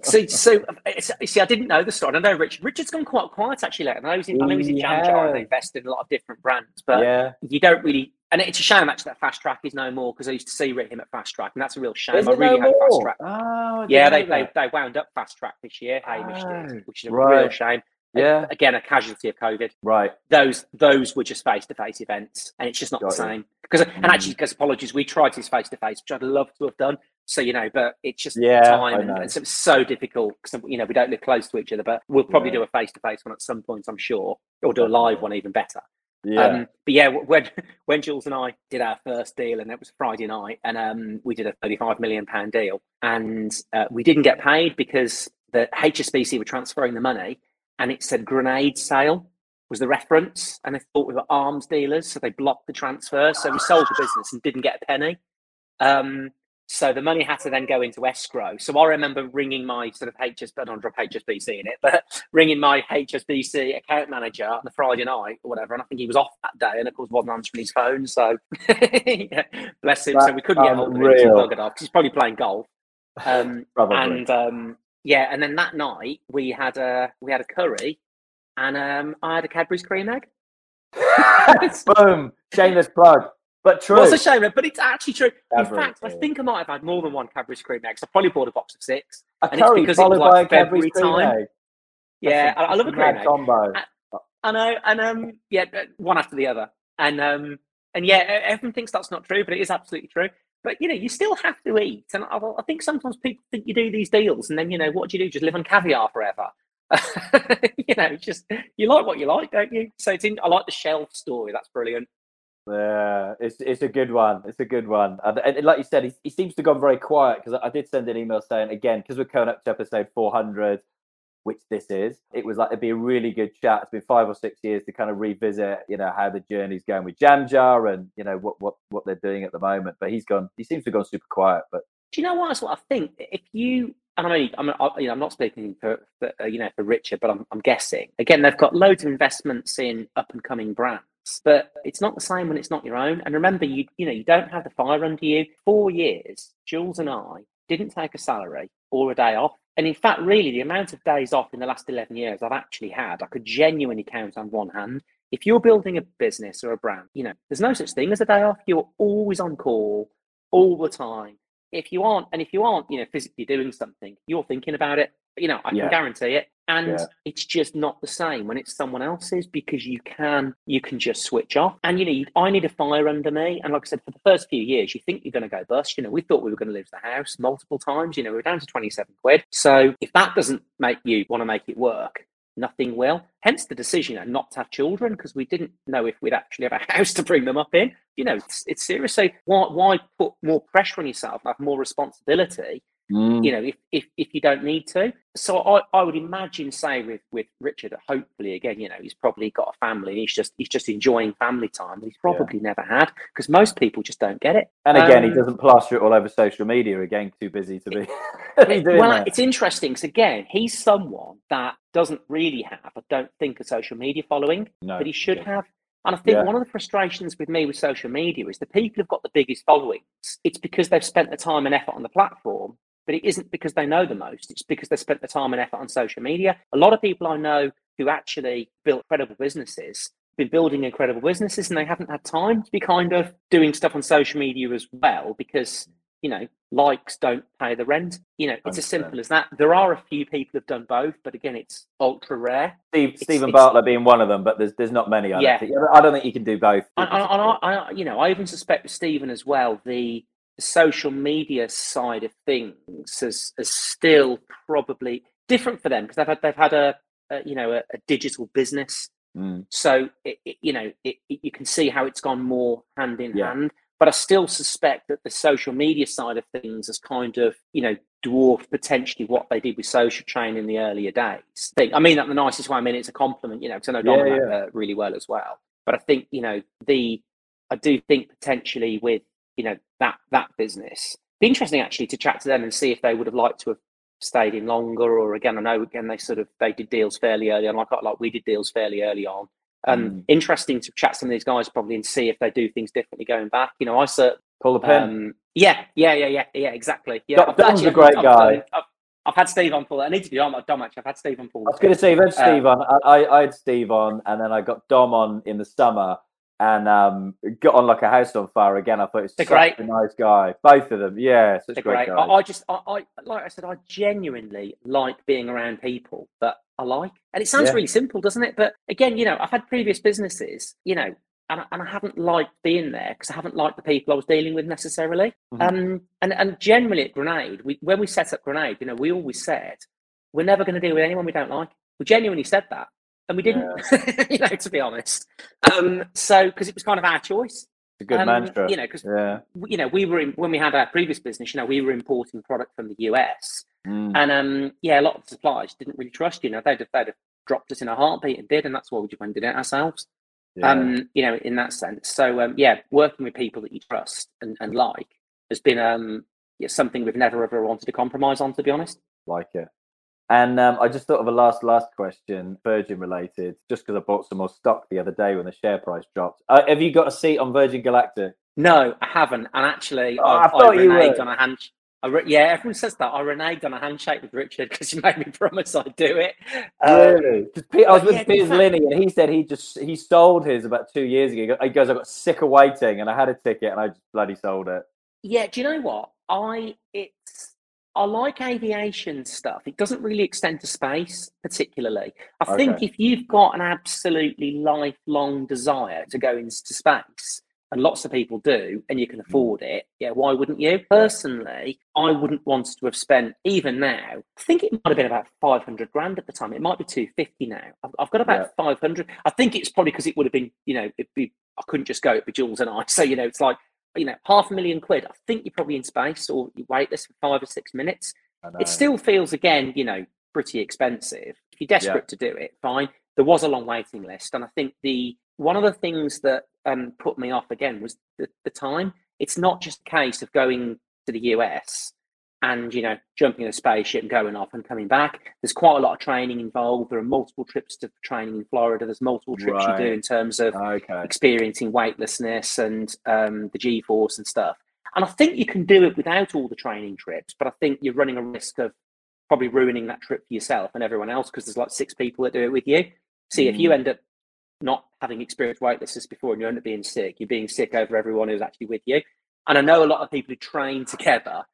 S2: see, so uh, see, I didn't know the story. I know Richard. Richard's gone quite quiet actually. Lately. I know he's in, I know he's in yeah. Jar. They invested in a lot of different brands, but yeah. you don't really. And it's a shame actually that Fast Track is no more because I used to see him at Fast Track, and that's a real shame.
S1: Is
S2: I really
S1: no hope
S2: Fast Track.
S1: Oh,
S2: yeah, they, they, they wound up Fast Track this year, Hamish oh, did, which is a right. real shame.
S1: Yeah.
S2: Again, a casualty of COVID.
S1: Right.
S2: Those those were just face to face events, and it's just not Got the same. Because and mm. actually, because apologies, we tried this face to face, which I'd love to have done. So you know, but it's just
S1: yeah,
S2: time, and, and so it's so difficult because you know we don't live close to each other. But we'll probably yeah. do a face to face one at some point, I'm sure, or do a live one even better.
S1: Yeah. Um,
S2: but yeah, when when Jules and I did our first deal, and it was Friday night, and um, we did a 35 million pound deal, and uh, we didn't get paid because the HSBC were transferring the money and it said grenade sale was the reference, and they thought we were arms dealers, so they blocked the transfer. So we sold the business and didn't get a penny. Um, so the money had to then go into escrow. So I remember ringing my sort of HS, I don't drop HSBC in it, but ringing my HSBC account manager on the Friday night or whatever, and I think he was off that day, and of course wasn't answering his phone. So yeah, bless him. That, so we couldn't get hold of him. Off. He's probably playing golf. Um, and um, yeah, and then that night we had a we had a curry, and um, I had a Cadbury's cream egg.
S1: Boom! Shameless plug, but true.
S2: What's a shame, but it's actually true. Cadbury, In fact, I think I might have had more than one Cadbury's cream egg. So I probably bought a box of six.
S1: A and curry it's because followed it was like by a Cadbury's cream time. egg.
S2: Yeah, I, I, love a cream egg.
S1: Combo.
S2: I, I know, and um, yeah, one after the other, and um, and yeah, everyone thinks that's not true, but it is absolutely true. But you know, you still have to eat, and I, I, think sometimes people think you do these deals, and then you know, what do you do? Just live on caviar forever? you know, just you like what you like, don't you? So it's in, I like the shelf story. That's brilliant.
S1: Yeah, it's it's a good one. It's a good one. And, and like you said, he, he seems to have gone very quiet because I, I did send an email saying again because we're coming up to episode four hundred. Which this is. It was like it'd be a really good chat. It's been five or six years to kind of revisit, you know, how the journey's going with Jam Jar and you know what what what they're doing at the moment. But he's gone. He seems to have gone super quiet. But
S2: do you know what? That's what I think. If you and I mean, I'm, you know, I'm not speaking for, for uh, you know for Richard, but I'm, I'm guessing again they've got loads of investments in up and coming brands but it's not the same when it's not your own. And remember, you you know you don't have the fire under you. Four years, Jules and I didn't take a salary or a day off. And in fact, really, the amount of days off in the last 11 years I've actually had, I could genuinely count on one hand. If you're building a business or a brand, you know, there's no such thing as a day off. You're always on call all the time. If you aren't, and if you aren't, you know, physically doing something, you're thinking about it. You know, I yeah. can guarantee it. And yeah. it's just not the same when it's someone else's because you can you can just switch off. And you need I need a fire under me. And like I said, for the first few years, you think you're going to go bust. You know, we thought we were going to lose the house multiple times. You know, we are down to 27 quid. So if that doesn't make you want to make it work, nothing will. Hence the decision you know, not to have children because we didn't know if we'd actually have a house to bring them up in. You know, it's, it's serious. So why, why put more pressure on yourself, have more responsibility Mm. You know, if, if if you don't need to. So I, I would imagine, say with with Richard, hopefully again, you know, he's probably got a family. And he's just he's just enjoying family time. That he's probably yeah. never had because most people just don't get it.
S1: And again, um, he doesn't plaster it all over social media. Again, too busy to be.
S2: it, well, that. it's interesting because again, he's someone that doesn't really have, I don't think, a social media following, no. but he should yeah. have. And I think yeah. one of the frustrations with me with social media is the people who've got the biggest followings. It's because they've spent the time and effort on the platform but it isn't because they know the most. It's because they spent the time and effort on social media. A lot of people I know who actually built credible businesses been building incredible businesses and they haven't had time to be kind of doing stuff on social media as well because you know likes don't pay the rent. You know it's as simple as that. There are a few people who've done both but again it's ultra rare.
S1: Steve, Steven Bartlett being one of them but there's there's not many I yeah. don't I don't think you can do both.
S2: And, and, and I, I, you know i even suspect with Steven as well the the social media side of things is, is still probably different for them because they've had they've had a, a you know a, a digital business, mm. so it, it, you know it, you can see how it's gone more hand in yeah. hand. But I still suspect that the social media side of things has kind of you know dwarfed potentially what they did with Social Chain in the earlier days. I mean that the nicest way. I mean it's a compliment, you know, because I know Dominic yeah, yeah. Uh, really well as well. But I think you know the I do think potentially with you know that that business. Be interesting actually to chat to them and see if they would have liked to have stayed in longer. Or again, I know again they sort of they did deals fairly early on, like like we did deals fairly early on. Um, mm. Interesting to chat to some of these guys probably and see if they do things differently going back. You know, I certainly
S1: pull the pin. Um,
S2: yeah, yeah, yeah, yeah, yeah, exactly. Yeah,
S1: Dom, Dom's a great I've, guy.
S2: I've, I've, had Steve on Paul. I need to be on Dom actually. I've had Steve on Paul.
S1: I was going to say, you've had Steve uh, on. I, I had Steve on, and then I got Dom on in the summer and um, got on like a house on fire again. I thought it's such great. a nice guy. Both of them, yeah, such They're great, great. guys. I,
S2: I just, I, I, like I said, I genuinely like being around people that I like, and it sounds yeah. really simple, doesn't it? But again, you know, I've had previous businesses, you know, and, and I haven't liked being there because I haven't liked the people I was dealing with necessarily. Mm-hmm. Um, and and generally at Grenade, we when we set up Grenade, you know, we always said we're never going to deal with anyone we don't like. We genuinely said that and we didn't. Yeah. you know, to be honest. Um, so because it was kind of our choice.
S1: It's a good um, mantra.
S2: You know, because yeah. you know we were in, when we had our previous business. You know, we were importing product from the US, mm. and um, yeah, a lot of suppliers didn't really trust. You know, they'd have, they'd have dropped us in a heartbeat and did, and that's why we just went and did it ourselves. Yeah. Um, you know, in that sense. So um, yeah, working with people that you trust and, and like has been um yeah, something we've never ever wanted to compromise on. To be honest,
S1: like it. And um, I just thought of a last last question, Virgin related, just because I bought some more stock the other day when the share price dropped. Uh, have you got a seat on Virgin Galactic?
S2: No, I haven't. And actually, oh, I, I, thought I you reneged on a hand. Re- yeah, everyone says that. I reneged on a handshake with Richard because he made me promise I'd do it.
S1: Um, really? I was with yeah, Piers Linney, and he said he just he sold his about two years ago. He goes, "I got sick of waiting, and I had a ticket, and I just bloody sold it."
S2: Yeah. Do you know what? I it's I like aviation stuff. It doesn't really extend to space, particularly. I okay. think if you've got an absolutely lifelong desire to go into space, and lots of people do, and you can mm. afford it, yeah, why wouldn't you? Personally, I wouldn't want to have spent, even now, I think it might have been about 500 grand at the time. It might be 250 now. I've, I've got about yeah. 500. I think it's probably because it would have been, you know, it'd be, I couldn't just go, it'd be Jules and I. So, you know, it's like you know, half a million quid, I think you're probably in space or you wait this for five or six minutes. It still feels again, you know, pretty expensive. If you're desperate to do it, fine. There was a long waiting list, and I think the one of the things that um, put me off again was the, the time. It's not just a case of going to the US and you know jumping in a spaceship and going off and coming back there's quite a lot of training involved there are multiple trips to training in florida there's multiple trips
S1: Right.
S2: you do in terms of
S1: Okay.
S2: experiencing weightlessness and um, the g force and stuff and i think you can do it without all the training trips but i think you're running a risk of probably ruining that trip for yourself and everyone else because there's like six people that do it with you see if you
S1: Mm.
S2: end up not having experienced weightlessness before and you end up being sick you're being sick over everyone who's actually with you and i know a lot of people who train together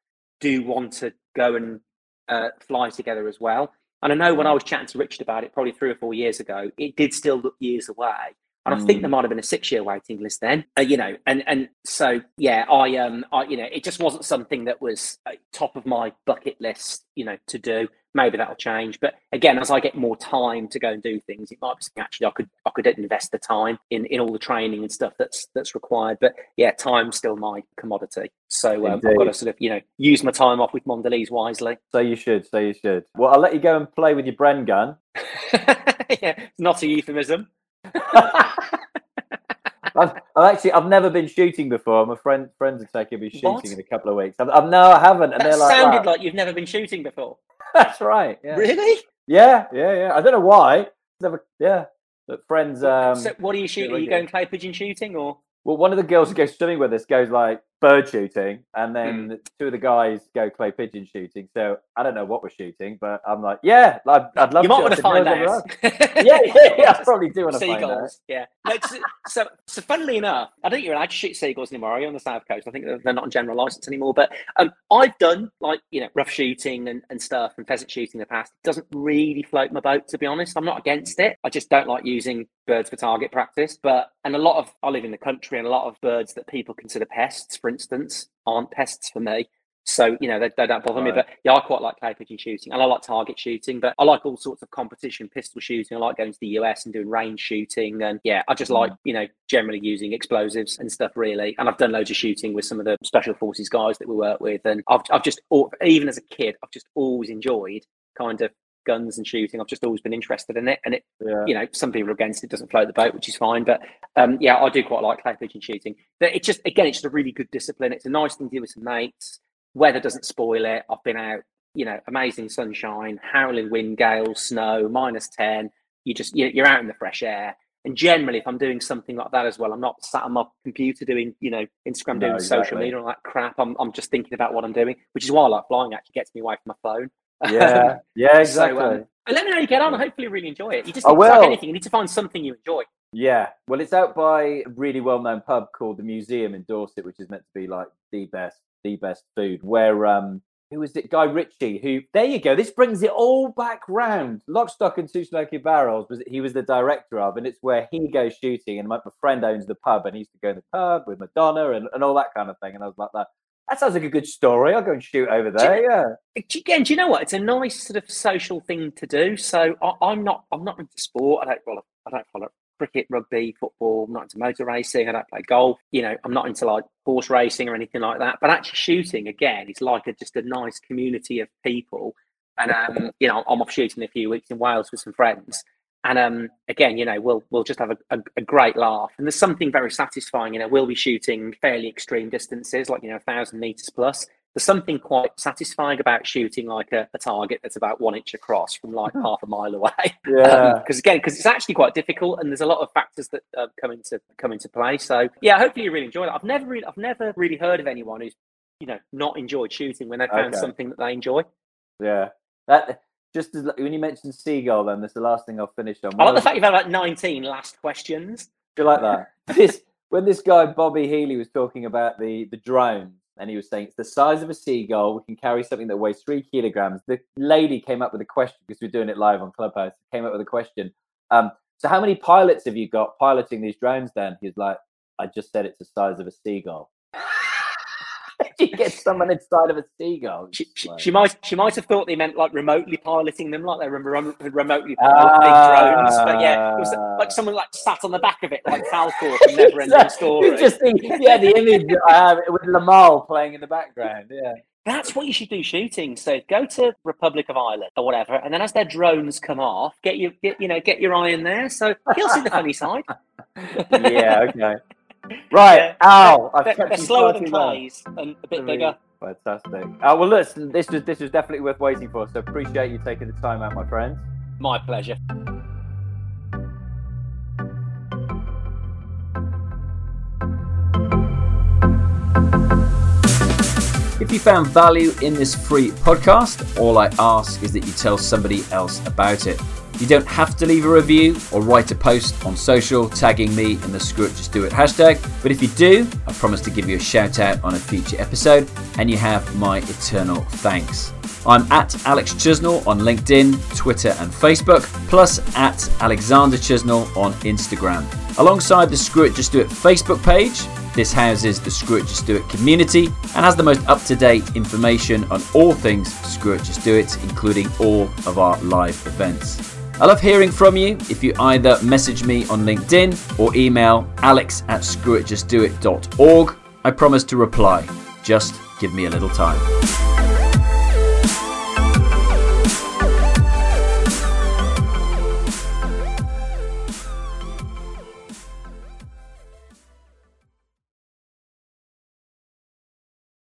S2: do want to go and uh, fly together as well. And I know when I was chatting to Richard about it, probably three or four years ago, it did still look years away. And I think
S1: Mm.
S2: there might have been a six-year waiting list then, uh, you know. And and so yeah, I um, I you know, it just wasn't something that was uh, top of my bucket list, you know, to do. Maybe that'll change, but again, as I get more time to go and do things, it might be something actually I could I could invest the time in in all the training and stuff that's that's required. But yeah, time's still my commodity. So um, I've got to sort of you know use my time off with Mondelez wisely.
S1: So you should. So you should. Well, I'll let you go and play with your Bren gun.
S2: yeah, it's not a euphemism.
S1: I've, I've actually I've never been shooting before. My friend friends are taking me shooting
S2: What?
S1: in a couple of weeks. I've, I've no, I haven't, and
S2: That
S1: they're like,
S2: sounded
S1: "Wow."
S2: like you've never been shooting before.
S1: that's right. Yeah.
S2: Really?
S1: yeah, yeah, yeah. I don't know why. Never, yeah. But friends, um,
S2: so what are you shooting? Are you going clay pigeon shooting or?
S1: well, one of the girls who goes swimming with us goes like bird shooting, and then
S2: Hmm.
S1: two of the guys go clay pigeon shooting. So I don't know what we're shooting, but I'm like, yeah, I'd, I'd love
S2: you
S1: to.
S2: might want to find
S1: "No, never
S2: out.
S1: yeah, yeah, yeah, I probably do want to find out.
S2: seagulls. Yeah. No, so, so, so funnily enough, I don't think you're allowed to shoot seagulls anymore. Are you on the south coast? I think they're- they're not on general license anymore. But um, I've done like you know rough shooting and, and stuff and pheasant shooting in the past. It doesn't really float my boat, to be honest. I'm not against it. I just don't like using birds for target practice. But and a lot of I live in the country, and a lot of birds that people consider pests, for instance, aren't pests for me. So you know they, they don't bother me. But yeah, I quite like clay pigeon shooting, and I like target shooting. But I like all sorts of competition pistol shooting. I like going to the US and doing range shooting, and yeah, I just like mm. you know generally using explosives and stuff really. And I've done loads of shooting with some of the special forces guys that we work with, and I've I've just even as a kid, I've just always enjoyed kind of guns and shooting. I've just always been interested in it, and it
S1: Yeah.
S2: you know, some people are against it, doesn't float the boat, which is fine. But um, yeah, I do quite like clay pigeon shooting. But it's just, again, it's just a really good discipline. It's a nice thing to do with some mates. Weather doesn't spoil it. I've been out, you know, amazing sunshine, howling wind, gales, snow, minus 10. You just, you- you're out in the fresh air. And generally, if I'm doing something like that as well, I'm not sat on my computer doing, you know, Instagram
S1: No,
S2: doing social media and all that crap. I'm, I'm just thinking about what I'm doing, which is why I like flying, actually gets me away from my phone.
S1: Yeah, yeah,
S2: So, um,
S1: exactly.
S2: Let me know how you get on. I hopefully really enjoy it. You just
S1: I
S2: need, like
S1: will.
S2: anything. You need to find something you enjoy.
S1: Yeah, well, it's out by a really well-known pub called the Museum in Dorset, which is meant to be like the best, the best food. Where um, who is it? Guy Ritchie. Who? There you go. This brings it all back round. Lock, Stock, and Two Smoking Barrels was he was the director of, and it's where he goes shooting. And my, my friend owns the pub, and he used to go in the pub with Madonna and, and all that kind of thing. And I was like, that that sounds like a good story. I'll go and shoot over
S2: Do you
S1: there. Yeah.
S2: Again, do you know what? It's a nice sort of social thing to do. So I, I'm not, I'm not into sport. I don't follow, I don't follow cricket, rugby, football. I'm not into motor racing. I don't play golf. You know, I'm not into like horse racing or anything like that. But actually, shooting again is like a, just a nice community of people. And um, you know, I'm off shooting in a few weeks in Wales with some friends. And um, again, you know, we'll we'll just have a, a, a great laugh. And there's something very satisfying. You know, we'll be shooting fairly extreme distances, like you know, a thousand meters plus. There's something quite satisfying about shooting like a, a target that's about one inch across from like half a mile away.
S1: Yeah.
S2: Because again, because it's actually quite difficult, and there's a lot of factors that uh, come into come into play. So yeah, hopefully you really enjoy it. I've never really, I've never really heard of anyone who's you know not enjoyed shooting when they found
S1: Okay.
S2: something that they enjoy.
S1: yeah. That just as, when you mentioned seagull, then that's the last thing I'll finish on.
S2: I like the fact you've had like 19 last questions.
S1: Do you like that? this when this guy Bobby Healy was talking about the the drone, and he was saying it's the size of a seagull. We can carry something that weighs three kilograms. The lady came up with a question because we're doing it live on Clubhouse. Came up with a question. Um, so how many pilots have you got piloting these drones? Then he's like, I just said it's the size of a seagull. you get someone inside of a seagull.
S2: She, she,
S1: like-
S2: she might she might have thought they meant like remotely piloting them, like they were rem- remotely piloting big drones. But yeah, it was like
S1: Ah.
S2: someone like sat on the back of it, like Falkor from Never Ending Story.
S1: Just the, yeah, the image I have with Limahl playing in the background. Yeah.
S2: That's what you should do shooting. So go to Republic of Ireland or whatever, and then as their drones come off, get you get you know get your eye in there. So you'll see the funny side.
S1: yeah. Okay. Right, yeah, Al.
S2: They're, they're, they're slower than clays and a bit really bigger.
S1: Fantastic. Uh, well, listen, this was this was definitely worth waiting for. So appreciate you taking the time out, my friend.
S2: My pleasure.
S1: If you found value in this free podcast, all I ask is that you tell somebody else about it. You don't have to leave a review or write a post on social tagging me in the Screw It Just Do It hashtag, but if you do, I promise to give you a shout out on a future episode and you have my eternal thanks. I'm at Alex Chisnell on LinkedIn, Twitter, and Facebook, plus at Alexander Chisnell on Instagram. Alongside the Screw It Just Do It Facebook page, this houses the Screw It Just Do It community and has the most up to date information on all things Screw It Just Do It, including all of our live events. I love hearing from you. If you either message me on LinkedIn or email alex at screwitjustdoit.org, I promise to reply. Just give me a little time.